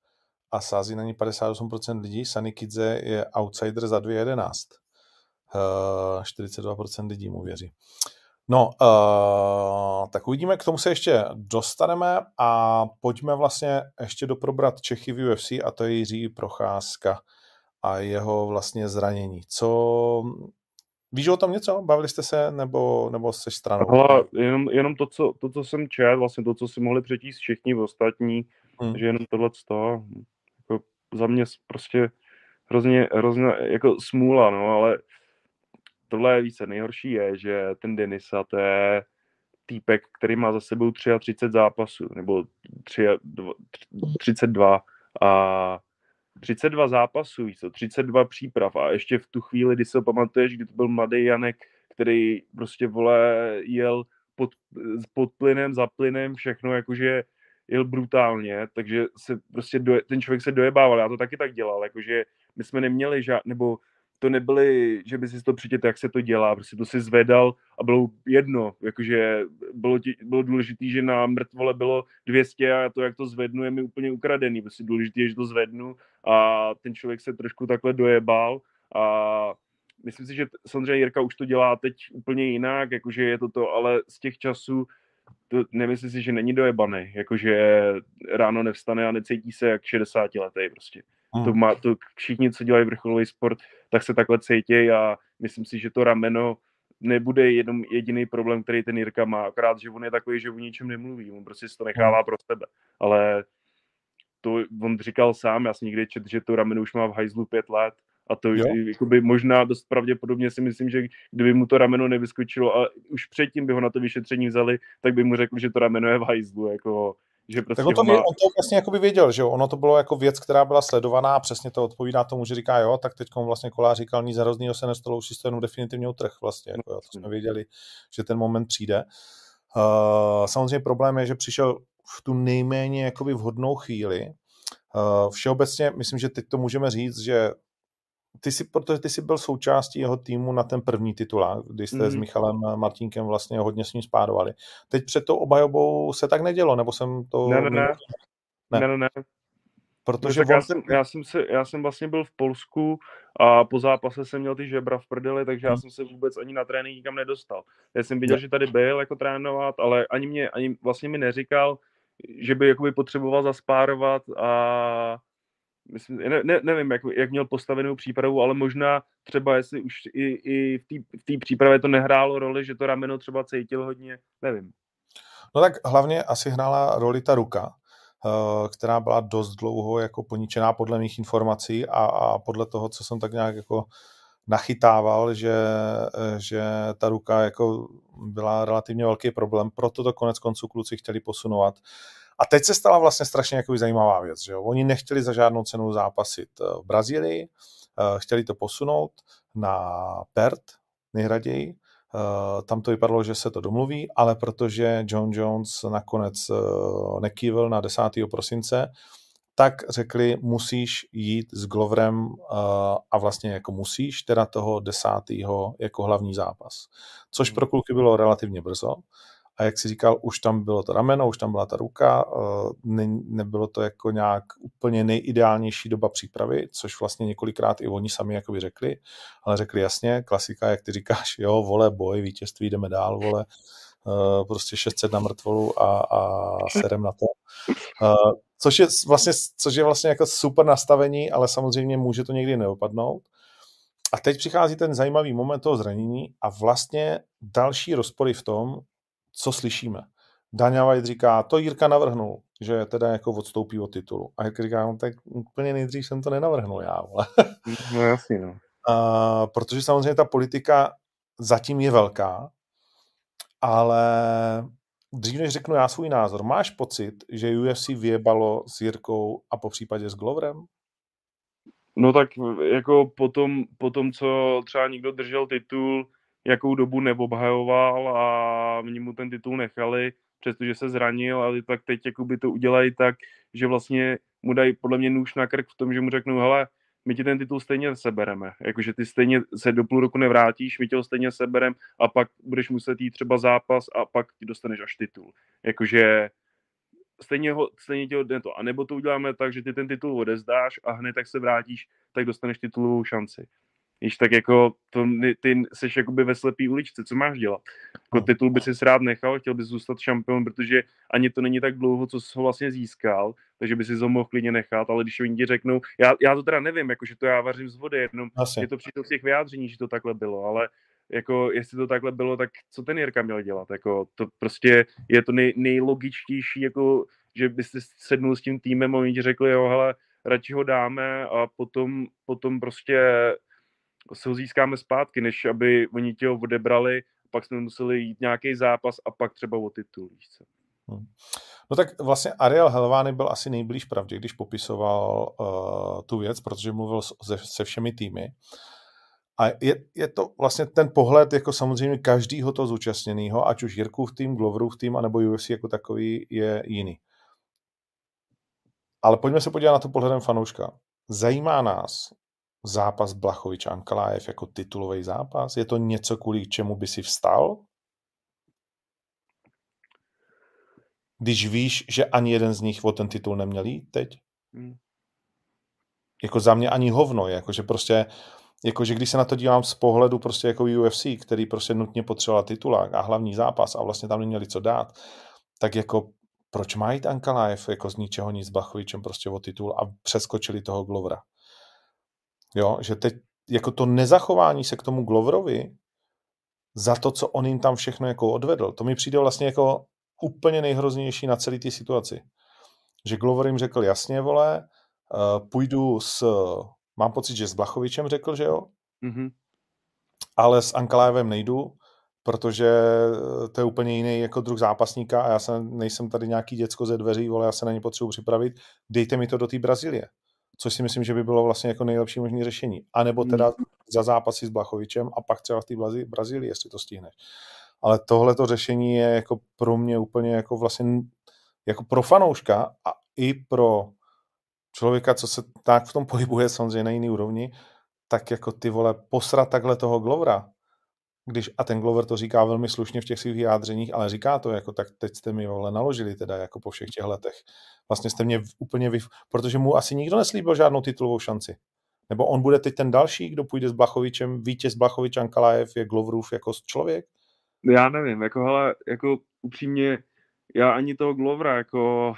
a sází na ní 58% lidí. Sunny Kidze je outsider za 2,11. Uh, 42% lidí mu věří. No, uh, tak uvidíme, k tomu se ještě dostaneme a pojďme vlastně ještě doprobrat Čechy v UFC a to je Jiří Procházka a jeho vlastně zranění. Co Víš o tom něco? Bavili jste se nebo, nebo se stranou? Hele, jenom, jenom to, co, to, co jsem četl, vlastně to, co si mohli přečíst všichni ostatní, hmm. že jenom tohle to, za mě prostě hrozně, hrozně jako smůla, no, ale tohle je více. Nejhorší je, že ten Denisa, to je týpek, který má za sebou 33 zápasů, nebo 3, 32 a 32 zápasů, co, 32 příprav a ještě v tu chvíli, kdy se pamatuješ, kdy to byl mladý Janek, který prostě, vole, jel pod, pod plynem, za plynem, všechno jakože jel brutálně, takže se prostě doje, ten člověk se dojebával, já to taky tak dělal, jakože my jsme neměli žád, nebo to nebyly, že by si to přitět, jak se to dělá, prostě to si zvedal a bylo jedno, jakože bylo, bylo důležité, že na mrtvole bylo 200 a to, jak to zvednu, je mi úplně ukradený, prostě důležité je, že to zvednu a ten člověk se trošku takhle dojebal a myslím si, že samozřejmě Jirka už to dělá teď úplně jinak, jakože je to to, ale z těch časů nemyslím si, že není dojebaný, jakože ráno nevstane a necítí se jak 60 letý prostě. Hmm. To, má, to všichni, co dělají vrcholový sport, tak se takhle cítí a myslím si, že to rameno nebude jenom jediný problém, který ten Jirka má, akorát, že on je takový, že o ničem nemluví, on prostě si to nechává hmm. pro sebe, ale to on říkal sám, já jsem někdy čet, že to rameno už má v hajzlu pět let a to jakoby možná dost pravděpodobně si myslím, že kdyby mu to rameno nevyskočilo a už předtím by ho na to vyšetření vzali, tak by mu řekl, že to rameno je v hajzlu, jako že prostě tak on to, má... on to vlastně jako by věděl, že jo? Ono to bylo jako věc, která byla sledovaná a přesně to odpovídá tomu, že říká, jo, tak teď vlastně Kolář říkal, nic hroznýho se nestalo, už si to jenom definitivně utrh vlastně, jako, jo, to jsme věděli, že ten moment přijde. Uh, samozřejmě problém je, že přišel v tu nejméně jakoby vhodnou chvíli. Uh, všeobecně myslím, že teď to můžeme říct, že ty jsi, protože ty jsi byl součástí jeho týmu na ten první titulák, kdy jste mm. s Michalem Martinkem vlastně hodně s ním spádovali. Teď před tou obajobou se tak nedělo, nebo jsem to... Ne, ne, ne. Ne, ne, ne. ne. Protože no, on... já, jsem, já, jsem se, já jsem vlastně byl v Polsku a po zápase jsem měl ty žebra v prdeli, takže já hmm. jsem se vůbec ani na trénink nikam nedostal. Já jsem viděl, že tady byl jako trénovat, ale ani mě, ani vlastně mi neříkal, že by jakoby potřeboval zaspárovat a myslím, ne, ne, nevím, jak, jak měl postavenou přípravu, ale možná třeba, jestli už i, i v té přípravě to nehrálo roli, že to rameno třeba cítil hodně, nevím. No tak hlavně asi hrála roli ta ruka, eh, která byla dost dlouho jako poničená podle mých informací a, a podle toho, co jsem tak nějak jako nachytával, že, že ta ruka jako byla relativně velký problém, proto to konec konců kluci chtěli posunovat a teď se stala vlastně strašně jako zajímavá věc, že jo? Oni nechtěli za žádnou cenu zápasit eh, v Brazílii, eh, chtěli to posunout na Perth nejraději, eh, tam to vypadalo, že se to domluví, ale protože John Jones nakonec nekývil na 10. prosince, tak řekli, musíš jít s Gloverem a vlastně jako musíš, teda toho desátého jako hlavní zápas. Což pro kluky bylo relativně brzo a jak si říkal, už tam bylo to rameno, už tam byla ta ruka, eh, ne, nebylo to jako nějak úplně nejideálnější doba přípravy, což vlastně několikrát i oni sami jakoby řekli, ale řekli jasně, klasika, jak ty říkáš, jo, vole, boj, vítězství, jdeme dál, vole, eh, prostě 600 na mrtvolu a, a serem na to. Eh, což je vlastně, což je vlastně jako super nastavení, ale samozřejmě může to někdy neopadnout. A teď přichází ten zajímavý moment toho zranění a vlastně další rozpory v tom, co slyšíme. Daňa White říká, to Jirka navrhnul, že teda jako odstoupí od titulu. A jak říká, no, tak úplně nejdřív jsem to nenavrhnul já, vole. No jasně, no. A, protože samozřejmě ta politika zatím je velká, ale dřív než řeknu já svůj názor, máš pocit, že UFC vyjebalo s Jirkou a po případě s Gloverem? No tak jako potom, potom, co třeba někdo držel titul jakou dobu neobhajoval a oni mu ten titul nechali, přestože se zranil, ale tak teď jakoby to udělají tak, že vlastně mu dají podle mě nůž na krk v tom, že mu řeknou, hele, my ti ten titul stejně sebereme. Jakože ty stejně se do půl roku nevrátíš, my tě ho stejně seberem a pak budeš muset jít třeba zápas a pak ti dostaneš až titul. Jakože stejně, ho, stejně tě odne to. A nebo to uděláme tak, že ty ten titul odezdáš a hned tak se vrátíš, tak dostaneš titulovou šanci. Víš, tak jako to, ty jsi jakoby ve slepý uličce, co máš dělat? Jako no. titul by si rád nechal, chtěl bys zůstat šampion, protože ani to není tak dlouho, co jsi ho vlastně získal, takže by si ho mohl klidně nechat, ale když oni ti řeknou, já, já to teda nevím, jako, že to já vařím z vody, jenom Asi. je to přijde z těch vyjádření, že to takhle bylo, ale jako jestli to takhle bylo, tak co ten Jirka měl dělat? Jako, to prostě je to nej, nejlogičtější, jako, že byste sednul s tím týmem a oni ti řekli, jo, hele, radši ho dáme a potom, potom prostě se ho získáme zpátky, než aby oni tě ho odebrali, pak jsme museli jít nějaký zápas a pak třeba o titul. Hmm. No tak vlastně Ariel Helvány byl asi nejblíž pravdě, když popisoval uh, tu věc, protože mluvil se, se všemi týmy. A je, je to vlastně ten pohled jako samozřejmě každýho toho zúčastněného, ať už Jirkův tým, Gloverův tým, anebo UFC jako takový je jiný. Ale pojďme se podívat na to pohledem fanouška. Zajímá nás zápas Blachovič Ankalájev jako titulový zápas? Je to něco, kvůli čemu by si vstal? Když víš, že ani jeden z nich o ten titul neměl jít teď? Hmm. Jako za mě ani hovno, jakože prostě jakože když se na to dívám z pohledu prostě jako UFC, který prostě nutně potřeboval titulák a hlavní zápas a vlastně tam neměli co dát, tak jako proč má jít Ankalaev jako z ničeho nic s Blachovičem prostě o titul a přeskočili toho Glovera. Jo, že teď jako to nezachování se k tomu Gloverovi za to, co on jim tam všechno jako odvedl, to mi přijde vlastně jako úplně nejhroznější na celé té situaci. Že Glover jim řekl, jasně, vole, uh, půjdu s, mám pocit, že s Blachovičem řekl, že jo, mm-hmm. ale s Ankalájevem nejdu, protože to je úplně jiný jako druh zápasníka a já jsem, nejsem tady nějaký děcko ze dveří, vole, já se na ně potřebuji připravit, dejte mi to do té Brazílie což si myslím, že by bylo vlastně jako nejlepší možné řešení. A nebo teda hmm. za zápasy s Blachovičem a pak třeba v té Brazílii, jestli to stihneš. Ale tohle to řešení je jako pro mě úplně jako vlastně jako pro fanouška a i pro člověka, co se tak v tom pohybuje samozřejmě na jiný úrovni, tak jako ty vole posrat takhle toho Glovera, když, a ten Glover to říká velmi slušně v těch svých vyjádřeních, ale říká to jako, tak teď jste mi vole naložili teda jako po všech těch letech. Vlastně jste mě úplně vy, protože mu asi nikdo neslíbil žádnou titulovou šanci. Nebo on bude teď ten další, kdo půjde s Blachovičem, vítěz Blachovič Ankalaev je Gloverův jako člověk? Já nevím, jako hele, jako upřímně, já ani toho Glovera, jako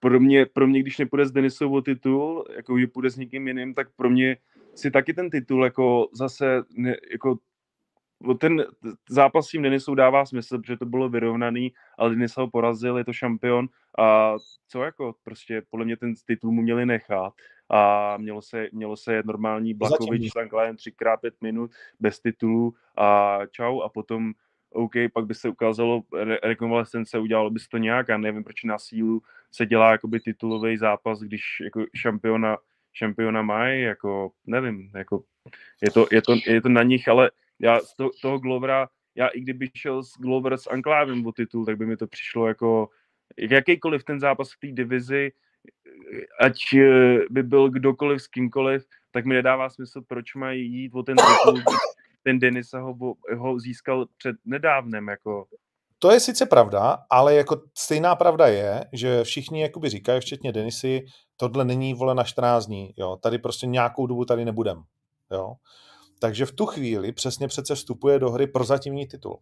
pro mě, pro mě, když nepůjde s Denisovou titul, jako že půjde s někým jiným, tak pro mě si taky ten titul jako zase ne, jako ten zápas s tím Denisou dává smysl, protože to bylo vyrovnaný, ale Denis ho porazil, je to šampion. A co jako prostě podle mě ten titul mu měli nechat a mělo se, mělo se jet normální Blakovič s třikrát pět minut bez titulu a čau a potom OK, pak by se ukázalo rekonvalescence, udělalo by se to nějak a nevím, proč na sílu se dělá jakoby titulový zápas, když jako šampiona, šampiona mají, jako nevím, jako je to, je, to, je to na nich, ale já z toho, toho Glovera, já i kdyby šel s Glover s Anklávem o titul, tak by mi to přišlo jako jakýkoliv ten zápas v té divizi, ať eh, by byl kdokoliv s kýmkoliv, tak mi nedává smysl, proč mají jít o ten titul. Ten Denis ho, ho získal před nedávnem. Jako. To je sice pravda, ale jako stejná pravda je, že všichni jakoby říkají, včetně Denisy, tohle není vole na 14 dní. Jo. Tady prostě nějakou dobu tady nebudem. Jo. Takže v tu chvíli přesně přece vstupuje do hry prozatímní titul.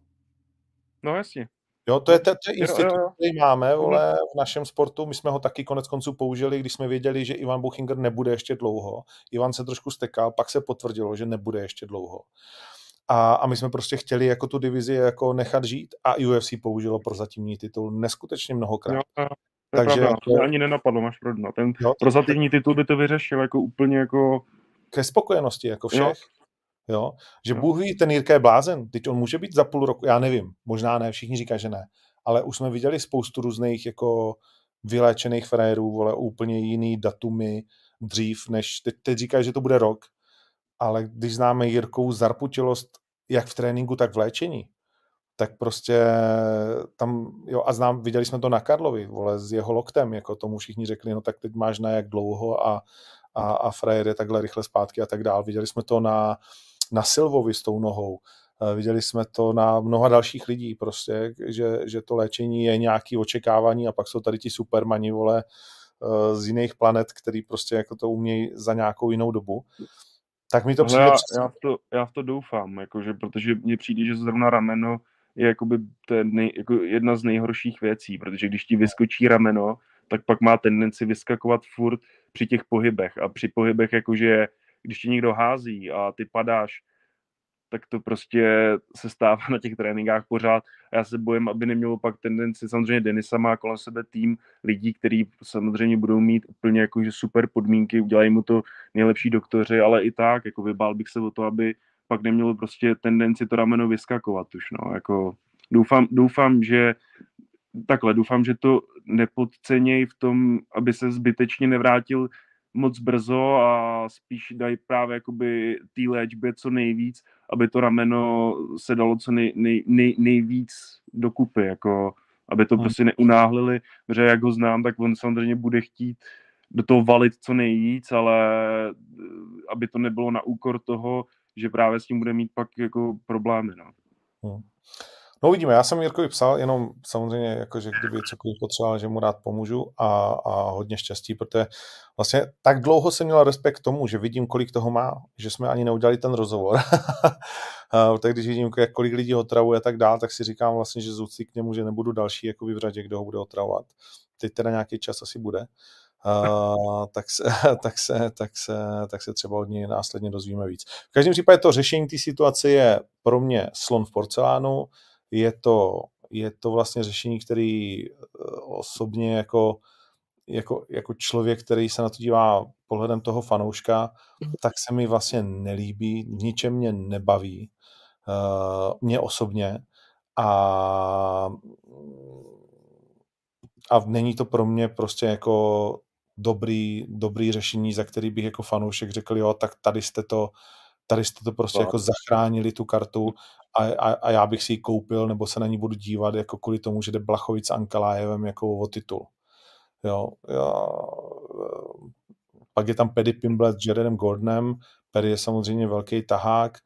No jasně. Jo, to je ten institut, jo, jo. který máme vole, v našem sportu. My jsme ho taky konec konců použili, když jsme věděli, že Ivan Buchinger nebude ještě dlouho. Ivan se trošku stekal, pak se potvrdilo, že nebude ještě dlouho. A, a my jsme prostě chtěli jako tu divizi jako nechat žít a UFC použilo prozatímní titul neskutečně mnohokrát. Jo, Takže pravda, to ani nenapadlo, máš pravdu. Ten jo, prozatímní titul by to vyřešil jako úplně jako... Ke spokojenosti, jako všech. Jo. Jo? Že Bůh ví, ten Jirka je blázen, teď on může být za půl roku, já nevím, možná ne, všichni říkají, že ne, ale už jsme viděli spoustu různých jako vyléčených frérů, vole, úplně jiný datumy dřív, než teď, teď říkají, že to bude rok, ale když známe Jirkou zarputilost jak v tréninku, tak v léčení, tak prostě tam, jo, a znám, viděli jsme to na Karlovi, vole, s jeho loktem, jako tomu všichni řekli, no tak teď máš na jak dlouho a, a, a frajer je takhle rychle zpátky a tak dál. Viděli jsme to na, na Silvovi s tou nohou, eh, viděli jsme to na mnoha dalších lidí prostě, že, že to léčení je nějaký očekávání a pak jsou tady ti supermani, vole, eh, z jiných planet, který prostě jako to umějí za nějakou jinou dobu. Tak mi to přijde... Já, já, v to, já v to doufám, jakože, protože mně přijde, že zrovna rameno je jakoby to nej, jako jedna z nejhorších věcí, protože když ti vyskočí rameno, tak pak má tendenci vyskakovat furt při těch pohybech a při pohybech jakože když ti někdo hází a ty padáš, tak to prostě se stává na těch tréninkách pořád. A já se bojím, aby nemělo pak tendenci, samozřejmě Denisa má kolem sebe tým lidí, kteří samozřejmě budou mít úplně jakože super podmínky, udělají mu to nejlepší doktoři, ale i tak, jako vybál bych se o to, aby pak nemělo prostě tendenci to rameno vyskakovat už, no, jako doufám, doufám, že takhle, doufám, že to nepodceněj v tom, aby se zbytečně nevrátil moc brzo a spíš dají právě jakoby té léčbě co nejvíc, aby to rameno se dalo co nej, nej, nej, nejvíc dokupy, jako aby to hmm. prostě neunáhlili, protože jak ho znám, tak on samozřejmě bude chtít do toho valit co nejvíc, ale eh, aby to nebylo na úkor toho, že právě s tím bude mít pak jako problémy. No. Hmm. No uvidíme, já jsem Jirkovi psal, jenom samozřejmě, jako, že kdyby cokoliv potřeboval, že mu rád pomůžu a, a hodně štěstí, protože vlastně tak dlouho jsem měl respekt k tomu, že vidím, kolik toho má, že jsme ani neudělali ten rozhovor. tak když vidím, kolik lidí ho travuje a tak dál, tak si říkám vlastně, že z k němu, že nebudu další jako v řadě, kdo ho bude otravovat. Teď teda nějaký čas asi bude. Uh, tak, se, tak, se, tak, se, tak se třeba od něj následně dozvíme víc. V každém případě to řešení té situace je pro mě slon v porcelánu, je to, je to vlastně řešení, který eh, osobně jako, jako, jako člověk, který se na to dívá pohledem toho fanouška, tak se mi vlastně nelíbí, v ničem mě nebaví, uh, mě osobně a a není to pro mě prostě jako dobrý, dobrý řešení, za který bych jako fanoušek řekl, jo, tak tady jste to, tady jste to prostě no. jako zachránili tu kartu a, a, a, já bych si ji koupil, nebo se na ní budu dívat jako kvůli tomu, že jde Blachovic s Ankalájevem jako o titul. Jo, jo, pak je tam Paddy Pimble s Jaredem Gordonem, Perry je samozřejmě velký tahák,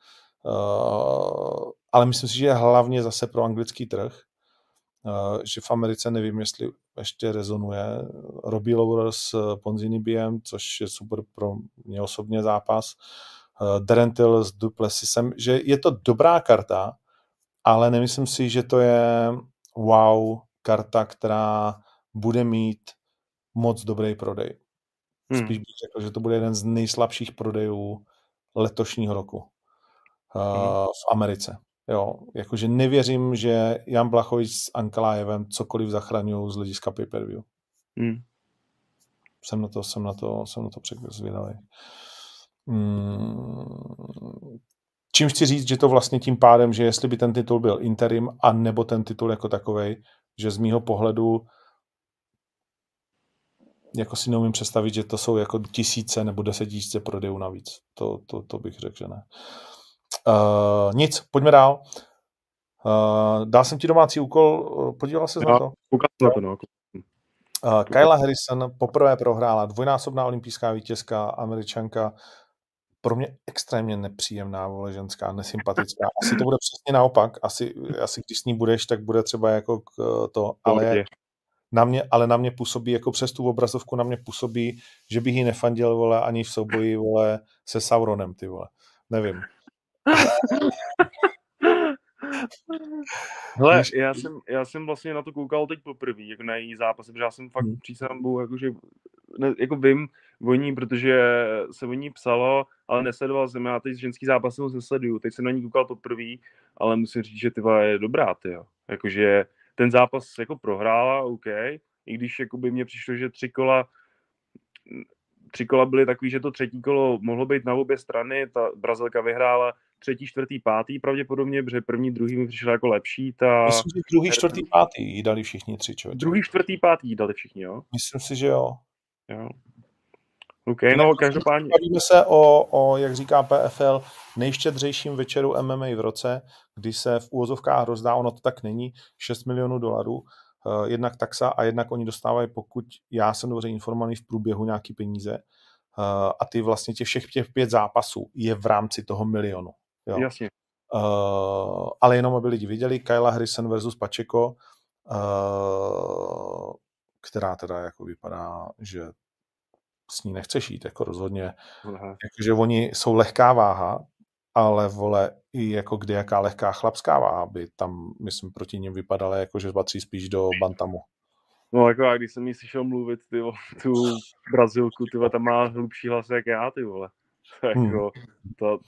uh, ale myslím si, že je hlavně zase pro anglický trh, uh, že v Americe nevím, jestli ještě rezonuje. Robbie Lawler s Ponzinibiem, což je super pro mě osobně zápas, uh, Derentil s Duplessisem, že je to dobrá karta, ale nemyslím si, že to je wow karta, která bude mít moc dobrý prodej. Hmm. Spíš bych řekl, že to bude jeden z nejslabších prodejů letošního roku uh, hmm. v Americe. Jo, jakože nevěřím, že Jan Blachovič s Ankalájevem cokoliv zachraňují z hlediska pay-per-view. Hmm. Jsem na to, jsem na to, jsem na to zvědavý. Hmm. Čím chci říct, že to vlastně tím pádem, že jestli by ten titul byl interim, a nebo ten titul jako takovej, že z mýho pohledu jako si neumím představit, že to jsou jako tisíce nebo desetitisíce prodejů navíc. To, to, to bych řekl, že ne. Uh, nic, pojďme dál. Uh, dal jsem ti domácí úkol, podíval se na to? na to, no. Uh, Kyla Harrison poprvé prohrála, dvojnásobná olympijská vítězka, američanka, pro mě extrémně nepříjemná, vole, ženská, nesympatická. Asi to bude přesně naopak, asi, asi když s ní budeš, tak bude třeba jako to, ale na mě, ale na mě působí, jako přes tu obrazovku na mě působí, že bych ji nefandil, vole, ani v souboji, vole, se Sauronem, ty vole. Nevím. Hele, já jsem, já jsem vlastně na to koukal teď poprvé, jako na její zápasy, protože já jsem fakt hmm. přísám, jakože, ne, jako vím o ní, protože se o ní psalo, ale nesledoval jsem, já teď ženský zápasy moc nesleduju, teď jsem na ní koukal poprvé, ale musím říct, že ty je dobrá, ty jo. Jakože ten zápas jako prohrála, OK, i když jako by mně přišlo, že tři kola tři kola byly takový, že to třetí kolo mohlo být na obě strany, ta Brazilka vyhrála třetí, čtvrtý, pátý pravděpodobně, protože první, druhý mi přišel jako lepší. Ta... Myslím, že druhý, čtvrtý, pátý jí dali všichni tři člověk. Druhý, čtvrtý, pátý jí dali všichni, jo? Myslím si, že jo. jo. OK, no každopádně. Bavíme se o, o, jak říká PFL, nejštědřejším večeru MMA v roce, kdy se v úvozovkách rozdá, ono to tak není, 6 milionů dolarů, uh, jednak taxa a jednak oni dostávají, pokud já jsem dobře informovaný, v průběhu nějaký peníze uh, a ty vlastně těch všech těch pět zápasů je v rámci toho milionu. Jo. Jasně. Uh, ale jenom aby lidi viděli, Kyla Harrison versus Pacheco, uh, která teda jako vypadá, že s ní nechceš jít, jako rozhodně. Jakože oni jsou lehká váha, ale vole, i jako kdy jaká lehká chlapská váha by tam, myslím, proti ním vypadala, jako že patří spíš do bantamu. No jako a když jsem jí slyšel mluvit, ty tu Brazilku, ty tam má hlubší hlas jak já, ty vole. Hmm. Jako, to,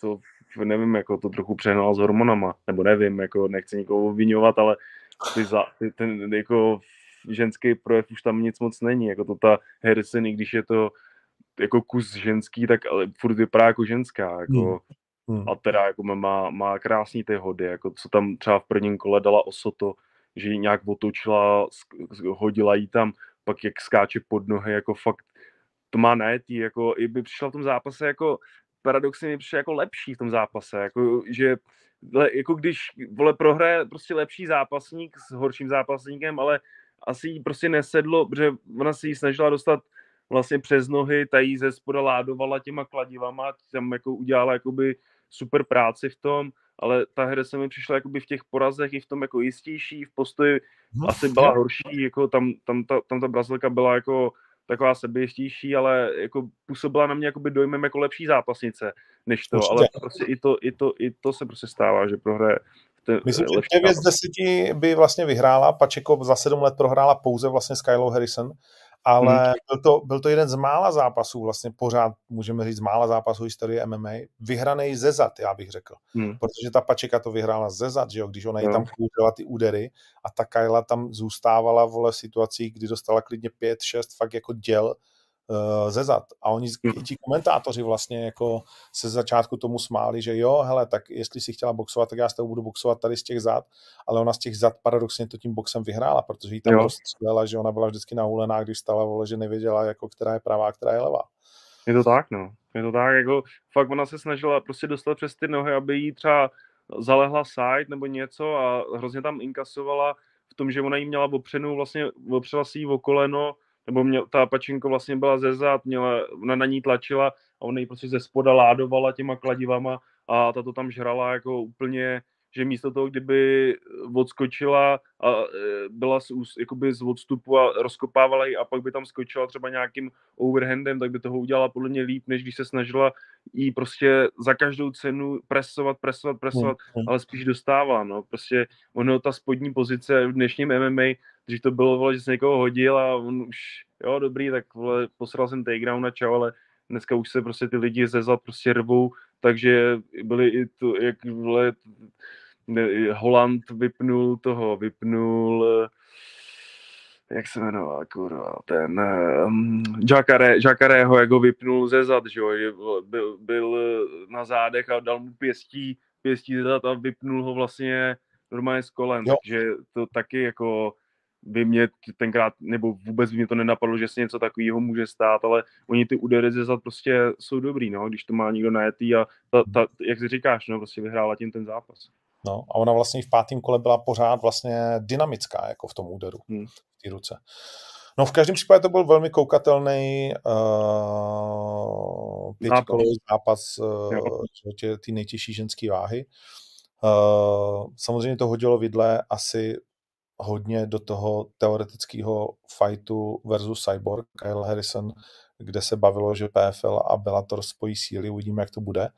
to, nevím, jako to trochu přehnal s hormonama, nebo nevím, jako nechci nikoho obvinovat, ale ty za, ty, ten jako ženský projev už tam nic moc není, jako to ta Harrison, i když je to jako kus ženský, tak ale furt vypadá jako ženská, jako hmm. Hmm. a teda jako má, má krásný ty hody, jako co tam třeba v prvním kole dala Osoto, že ji nějak otočila, hodila jí tam, pak jak skáče pod nohy, jako fakt to má najetý, jako i by přišla v tom zápase jako paradoxně mi přišel jako lepší v tom zápase, jako, že jako když vole prohraje prostě lepší zápasník s horším zápasníkem, ale asi jí prostě nesedlo, protože ona se jí snažila dostat vlastně přes nohy, ta jí ze spoda ládovala těma kladivama, tam jako udělala jakoby super práci v tom, ale ta hra se mi přišla jakoby v těch porazech i v tom jako jistější, v postoji no, asi byla horší, jako tam, tam, ta, tam ta Brazilka byla jako taková sebejistější, ale jako působila na mě jakoby dojmem jako lepší zápasnice než to, Určitě. ale prostě i to, i, to, i to se prostě stává, že prohraje Myslím, že 9 z 10 by vlastně vyhrála, Pačeko za 7 let prohrála pouze vlastně s Kylou Harrison, ale hmm. byl, to, byl to jeden z mála zápasů, vlastně pořád můžeme říct z mála zápasů historie MMA, vyhraný ze zad, já bych řekl. Hmm. Protože ta Pačeka to vyhrála ze zad, že jo, když ona jí tam kouřila ty údery a ta Kyla tam zůstávala vole v situacích, kdy dostala klidně 5-6 fakt jako děl ze zad. A oni, i ti komentátoři vlastně jako se začátku tomu smáli, že jo, hele, tak jestli si chtěla boxovat, tak já s tebou budu boxovat tady z těch zad, ale ona z těch zad paradoxně to tím boxem vyhrála, protože jí tam rozstřelela, že ona byla vždycky nahulená, když stala, vole, že nevěděla, jako která je pravá a která je levá. Je to tak, no. Je to tak, jako fakt ona se snažila prostě dostat přes ty nohy, aby jí třeba zalehla side nebo něco a hrozně tam inkasovala v tom, že ona jí měla opřenou, vlastně opřela si jí o koleno, nebo mě, ta pačinko vlastně byla ze zad, měla, ona na ní tlačila a ona ji prostě ze spoda ládovala těma kladivama a ta to tam žrala jako úplně že místo toho, kdyby odskočila a e, byla z, jakoby z odstupu a rozkopávala ji a pak by tam skočila třeba nějakým overhandem, tak by toho udělala podle mě líp, než když se snažila jí prostě za každou cenu presovat, presovat, presovat, mm. ale spíš dostává, no, prostě ono ta spodní pozice v dnešním MMA, když to bylo, vole, že se někoho hodil a on už, jo, dobrý, tak vole, posral jsem takedown na čau, ale dneska už se prostě ty lidi ze zad prostě rvou, takže byly i to, jak vole, Holand vypnul toho, vypnul jak se jmenoval, kurva, ten um, Jacare, Jacareho, jak ho vypnul ze zad, že jo, byl, byl na zádech a dal mu pěstí, pěstí ze zad a vypnul ho vlastně normálně z kolen, jo. takže to taky jako by mě tenkrát, nebo vůbec by mě to nenapadlo, že se něco takového může stát, ale oni ty údery ze zad prostě jsou dobrý, no, když to má někdo najetý a ta, ta, jak si říkáš, no, prostě vyhrála tím ten zápas. No, a ona vlastně v pátém kole byla pořád vlastně dynamická, jako v tom úderu, hmm. v té ruce. No v každém případě to byl velmi koukatelný uh, pětikolový zápas uh, ty nejtěžší ženské váhy. Uh, samozřejmě to hodilo vidle asi hodně do toho teoretického fightu versus Cyborg, Kyle Harrison, kde se bavilo, že PFL a Bellator spojí síly, uvidíme, jak to bude. Uh,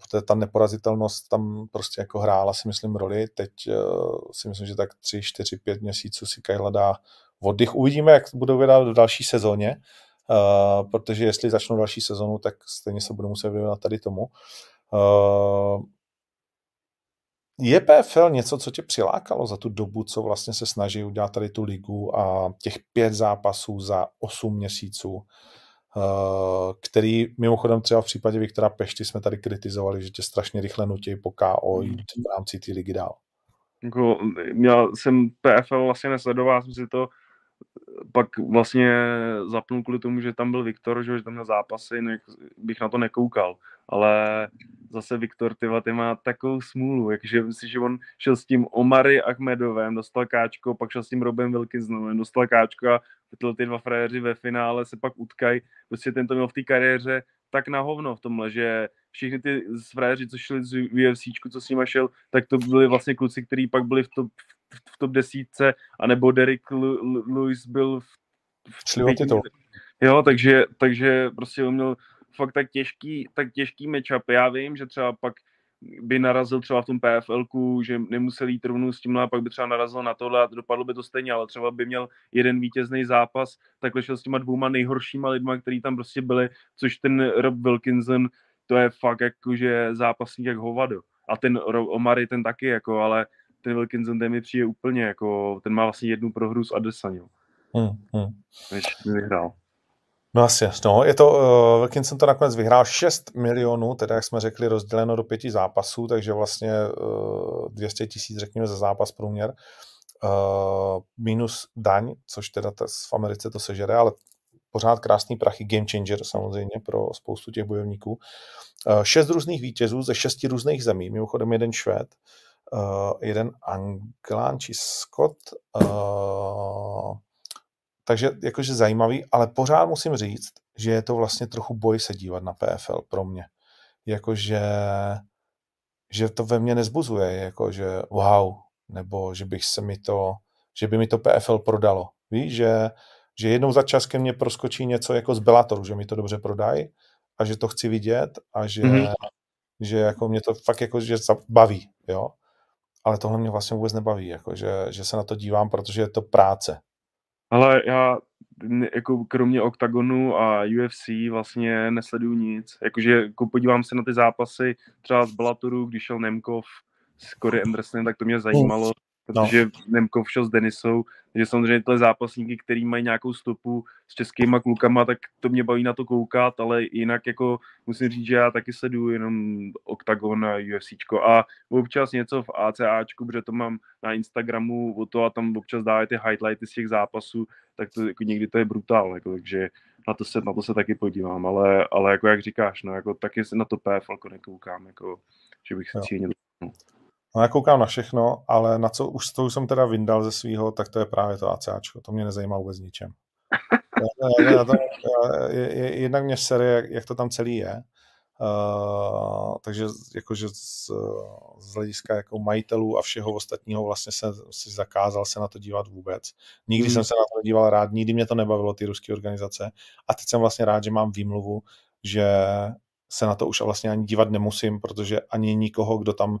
protože ta neporazitelnost tam prostě jako hrála si myslím roli. Teď uh, si myslím, že tak 3, 4, 5 měsíců si Kyle dá oddych. Uvidíme, jak to budou vydat v další sezóně, uh, protože jestli začnou další sezonu, tak stejně se budou muset věnovat tady tomu. Uh, je PFL něco, co tě přilákalo za tu dobu, co vlastně se snaží udělat tady tu ligu a těch pět zápasů za osm měsíců, který mimochodem třeba v případě Viktora Pešty jsme tady kritizovali, že tě strašně rychle nutí po KO jít v rámci té ligy dál. Jako, měl jsem PFL vlastně nesledoval, jsem si to pak vlastně zapnul kvůli tomu, že tam byl Viktor, že, tam měl zápasy, no, bych na to nekoukal. Ale zase Viktor, tyva, ty má takovou smůlu, jakže myslím, že on šel s tím Omary Ahmedovem, dostal káčko, pak šel s tím Robem Wilkinsonem, dostal káčko a tyhle ty dva frajeři ve finále se pak utkají. Prostě ten to měl v té kariéře tak na hovno v tomhle, že všichni ty frajeři, co šli z UFC, co s nima šel, tak to byli vlastně kluci, kteří pak byli v top, v top desítce, anebo Derek Lewis byl v, v Jo, takže, takže prostě on měl fakt tak těžký, tak těžký matchup. Já vím, že třeba pak by narazil třeba v tom pfl že nemusel jít rovnou s tímhle a pak by třeba narazil na tohle a dopadlo by to stejně, ale třeba by měl jeden vítězný zápas, takhle šel s těma dvouma nejhoršíma lidma, který tam prostě byli, což ten Rob Wilkinson, to je fakt jakože zápasník jak hovado. A ten Omary ten taky, jako, ale ten Wilkinson ten mi přijde úplně, jako, ten má vlastně jednu prohru s Adesanyou. Hmm, hmm. Než vyhrál. No asi, no, je to, uh, Wilkinson to nakonec vyhrál 6 milionů, teda jak jsme řekli, rozděleno do pěti zápasů, takže vlastně uh, 200 tisíc, řekněme, za zápas průměr, uh, minus daň, což teda v Americe to sežere, ale pořád krásný prachy, game changer samozřejmě pro spoustu těch bojovníků. Uh, šest různých vítězů ze šesti různých zemí, mimochodem jeden Švéd, uh, jeden Anglán či Scott, uh, takže jakože zajímavý, ale pořád musím říct, že je to vlastně trochu boj se dívat na PFL pro mě. Jakože že to ve mně nezbuzuje, jakože wow, nebo že bych se mi to, že by mi to PFL prodalo. Víš, že, že jednou za čas ke mně proskočí něco jako z Bellatoru, že mi to dobře prodají a že to chci vidět a že, mm-hmm. že jako mě to fakt jako, že baví, jo. Ale tohle mě vlastně vůbec nebaví, jako že, že se na to dívám, protože je to práce. Ale já jako kromě OKTAGONu a UFC vlastně nesleduju nic. Jakože jako podívám se na ty zápasy třeba z Bellatoru, když šel Nemkov s Corey Andersonem, tak to mě zajímalo. Protože no. Nemkov šel s Denisou, takže samozřejmě tyhle zápasníky, který mají nějakou stopu s českýma klukama, tak to mě baví na to koukat, ale jinak jako musím říct, že já taky sleduju jenom Octagon a UFC a občas něco v ACAčku, protože to mám na Instagramu o to a tam občas dávají ty highlighty z těch zápasů, tak to jako někdy to je brutál, jako, takže na to, se, na to se taky podívám, ale, ale jako jak říkáš, no, jako taky na to PFL jako nekoukám, jako, že bych si cítil. No. Já koukám na všechno, ale na co už to už jsem teda vyndal ze svého, tak to je právě to ACAčko. To mě nezajímá vůbec ničem. Já, já, já, je, jednak mě sere, jak, jak to tam celý je. Uh, takže jakože z, z hlediska jako majitelů a všeho ostatního vlastně se, si zakázal se na to dívat vůbec. Nikdy hmm. jsem se na to díval rád, nikdy mě to nebavilo, ty ruské organizace. A teď jsem vlastně rád, že mám výmluvu, že se na to už vlastně ani dívat nemusím, protože ani nikoho, kdo tam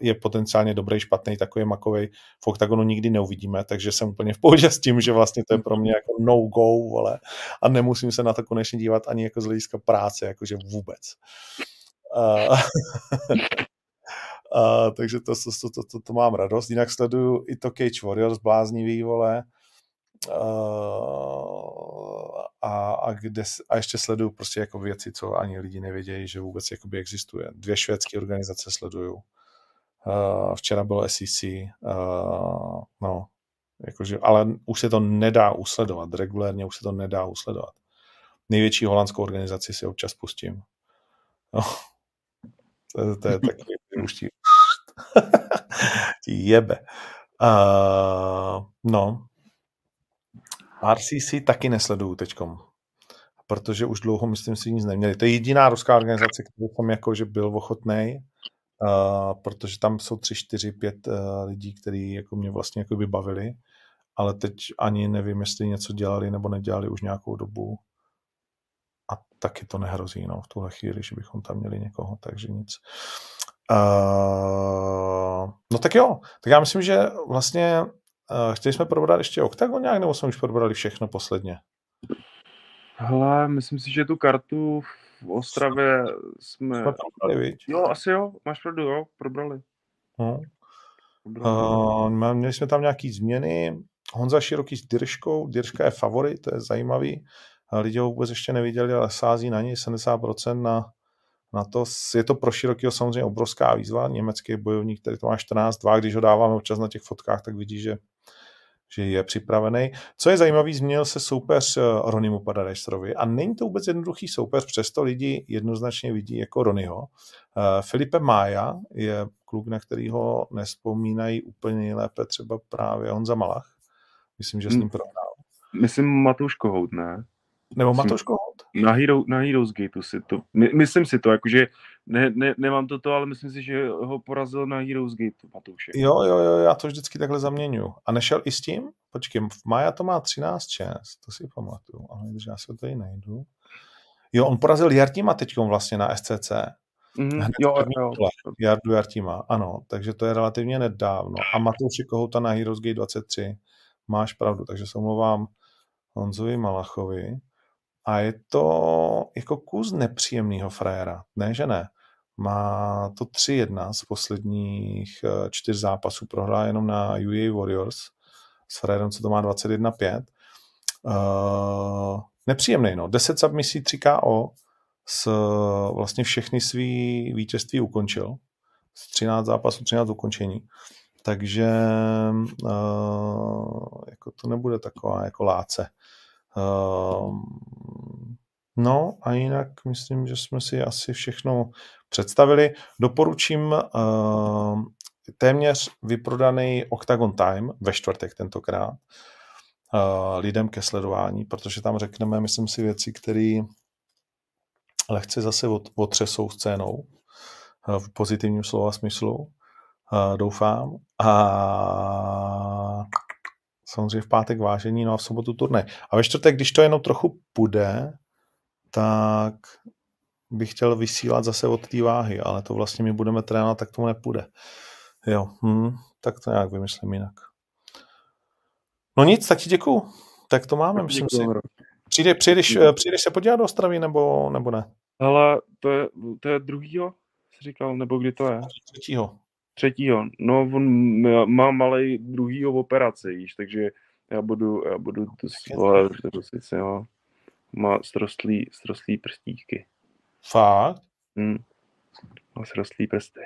je potenciálně dobrý, špatný, takový makový v oktagonu nikdy neuvidíme, takže jsem úplně v pohodě s tím, že vlastně to je pro mě jako no go, vole, a nemusím se na to konečně dívat ani jako z hlediska práce, jakože vůbec. Uh, uh, takže to, to, to, to, to, mám radost. Jinak sleduju i to Cage Warriors, bláznivý, vole, Uh, a, a, kde, a ještě sleduju prostě jako věci, co ani lidi nevědějí, že vůbec jakoby existuje. Dvě švédské organizace sleduju. Uh, včera bylo SEC, uh, eh, no, jakože, ale už se to nedá usledovat, regulérně už se to nedá usledovat. Největší holandskou organizaci si občas pustím. No, to, to je takový, už jebe. Uh, no, RCC taky nesleduju teďkom, protože už dlouho, myslím si, nic neměli. To je jediná ruská organizace, kterou jsem jako, že byl ochotný Protože tam jsou tři, čtyři, pět uh, lidí, kteří jako mě vlastně jako by bavili, ale teď ani nevím, jestli něco dělali nebo nedělali už nějakou dobu. A taky to nehrozí no, v tuhle chvíli, že bychom tam měli někoho, takže nic. Uh, no tak jo, tak já myslím, že vlastně uh, chtěli jsme probrat ještě OKTAGON nějak, nebo jsme už probrali všechno posledně? Hele, myslím si, že tu kartu v Ostravě jsme... Jsme probrali, viď? Jo, asi jo, máš pravdu, jo, probrali. No. Uh, měli jsme tam nějaký změny. Honza Široký s Dyrškou. Dyrška je favorit, to je zajímavý. Lidi ho vůbec ještě neviděli, ale sází na něj 70% na, na to. Je to pro Širokýho samozřejmě obrovská výzva. Německý bojovník, který to má 14-2, když ho dáváme občas na těch fotkách, tak vidí, že že je připravený. Co je zajímavé, změnil se soupeř eh, Ronimu Paradajstrovi a není to vůbec jednoduchý soupeř, přesto lidi jednoznačně vidí jako Ronyho. Uh, Filipe Mája je kluk, na kterýho nespomínají úplně nejlépe třeba právě Honza Malach. Myslím, že s ním prohrál. Myslím Matouš Kohout, ne? Nebo Matouš Kohout? Na, Hero, na Heroes Gateu si to, my, myslím si to, jakože ne, ne, nemám to to, ale myslím si, že ho porazil na Heroes Gateu Matouše. Jo, jo, jo, já to vždycky takhle zaměňuji. A nešel i s tím? Počkej, v Maja to má 13 čest, to si pamatuju, ale když já se to tady najdu. Jo, on porazil Jartima teď vlastně na SCC. Mm, jo, jo. Jardu Jartima, ano, takže to je relativně nedávno. A Matouši Kohouta na Heroes Gate 23. Máš pravdu, takže se omlouvám Honzovi Malachovi. A je to jako kus nepříjemného frajera. Ne, že ne. Má to 3-1 z posledních eh, čtyř zápasů. Prohrál jenom na UA Warriors s frajerem, co to má 21-5. Uh, eh, nepříjemný, no. 10 submisí, 3 KO, s vlastně všechny svý vítězství ukončil. Z 13 zápasů, 13 ukončení. Takže uh, jako to nebude taková jako láce. Uh, no a jinak myslím, že jsme si asi všechno představili. Doporučím uh, téměř vyprodaný Octagon Time ve čtvrtek tentokrát uh, lidem ke sledování, protože tam řekneme, myslím si, věci, které lehce zase otřesou scénou v pozitivním slova smyslu, doufám. A samozřejmě v pátek vážení, no a v sobotu turné. A ve čtvrtek, když to jenom trochu půjde, tak bych chtěl vysílat zase od té váhy, ale to vlastně my budeme trénovat, tak tomu nepůjde. Jo, hm, tak to nějak vymyslím jinak. No nic, tak ti děkuju. Tak to máme, myslím si. Přijde, přijdeš, přijdeš se podívat do Ostravy, nebo, nebo ne? Ale to je, to je druhýho, jsi říkal, nebo kdy to je? Třetího. Třetího. No, on má malej druhýho v operaci, víš, takže já budu, já budu svolat, to sice, jo. Má srostlý, srostlý prstíky. Fakt? Hmm. Má srostlý prsty.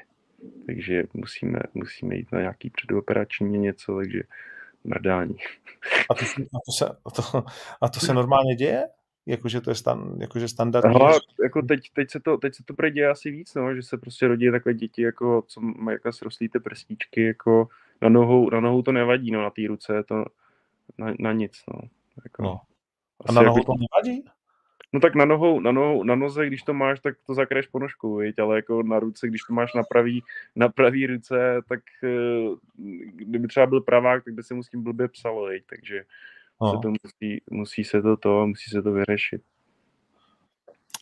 Takže musíme, musíme jít na nějaký předoperační něco, takže mrdání. A to, a to, se, a to, a to se normálně děje? Jakože to je stan, jakože standardní? Hele, jako teď, teď, se to, teď se to bude děje asi víc, no, že se prostě rodí takové děti, jako, co mají jako srostlý ty prstíčky, jako na nohou, na nohou to nevadí, no, na té ruce je to na, na nic, no. Jako, no. A na nohou jako, to nevadí? No tak na, nohou, na, nohou, na noze, když to máš, tak to zakraješ ponožkou, viď? ale jako na ruce, když to máš na pravý, na pravý ruce, tak eh, kdyby třeba byl pravák, tak by se mu s tím blbě psalo, viď? takže no. se to musí, musí se to, to, musí se to vyřešit.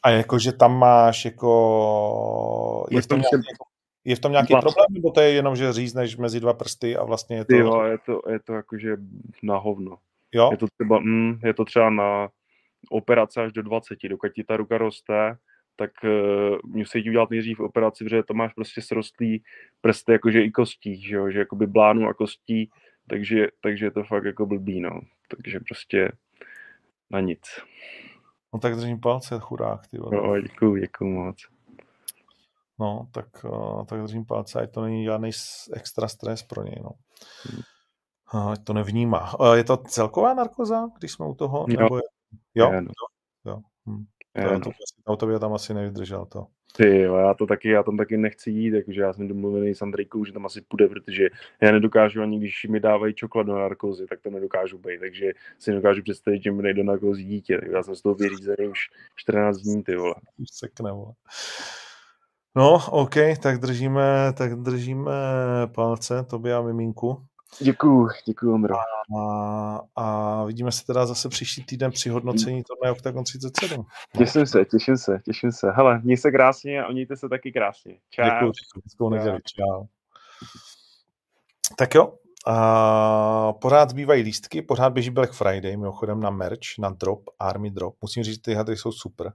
A jakože tam máš jako... Je v tom, nějaký, je v tom nějaký problém, nebo to je jenom, že řízneš mezi dva prsty a vlastně je to... Jo, je to, je to jakože na hovno. Jo? Je to třeba, mm, je to třeba na operace až do 20, dokud ti ta ruka roste, tak uh, musí ti udělat nejdřív operaci, protože to máš prostě srostlý prsty, jakože i kostí, že, jo? že jakoby blánu a kostí, takže, takže je to fakt jako blbý, no. Takže prostě na nic. No tak držím palce, chudák, ty No, děkuju, děkuju moc. No, tak, uh, tak držím palce, ať to není žádný extra stres pro něj, no. Hmm. Ať to nevnímá. Uh, je to celková narkoza, když jsme u toho? Jo. Nebo je... Jo? Je, no. jo. Hm. To, je, to, auto by tam asi nevydržel to. Ty jo, já to taky, já tam taky nechci jít, takže já jsem domluvený s Andrejkou, že tam asi půjde, protože já nedokážu ani, když mi dávají čokoládu na narkozy, tak to nedokážu být, takže si nedokážu představit, že mi nejde na narkozy dítě, já jsem z toho vyřízený už 14 dní, ty vole. Sekne, vole. No, OK, tak držíme, tak držíme palce, tobě a miminku. Děkuju, děkuju, Ondro. A, a vidíme se teda zase příští týden při hodnocení turnaje Octagon 37. Těším se, těším se, těším se. Hele, měj se krásně a mějte se taky krásně. Čau. Děkuju, děkuju, neděli. Čau. Tak jo, a pořád zbývají lístky, pořád běží Black Friday, mimochodem na merch, na drop, Army drop. Musím říct, ty hadry jsou super.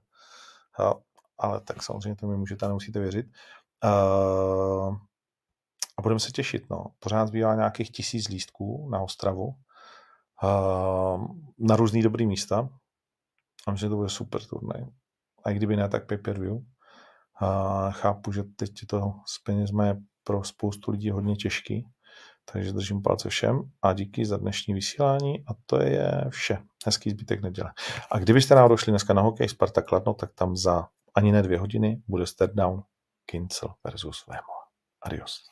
A, ale tak samozřejmě to mi můžete, nemusíte věřit. Uh, a budeme se těšit. No. Pořád zbývá nějakých tisíc lístků na Ostravu uh, na různý dobrý místa. A myslím, že to bude super turnaj. A i kdyby ne, tak pay per view. Uh, chápu, že teď to s penězma je pro spoustu lidí hodně těžký, Takže držím palce všem a díky za dnešní vysílání a to je vše. Hezký zbytek neděle. A kdybyste náhodou šli dneska na hokej Sparta Kladno, tak tam za ani ne dvě hodiny bude step down Kincel versus Vemo. Adios.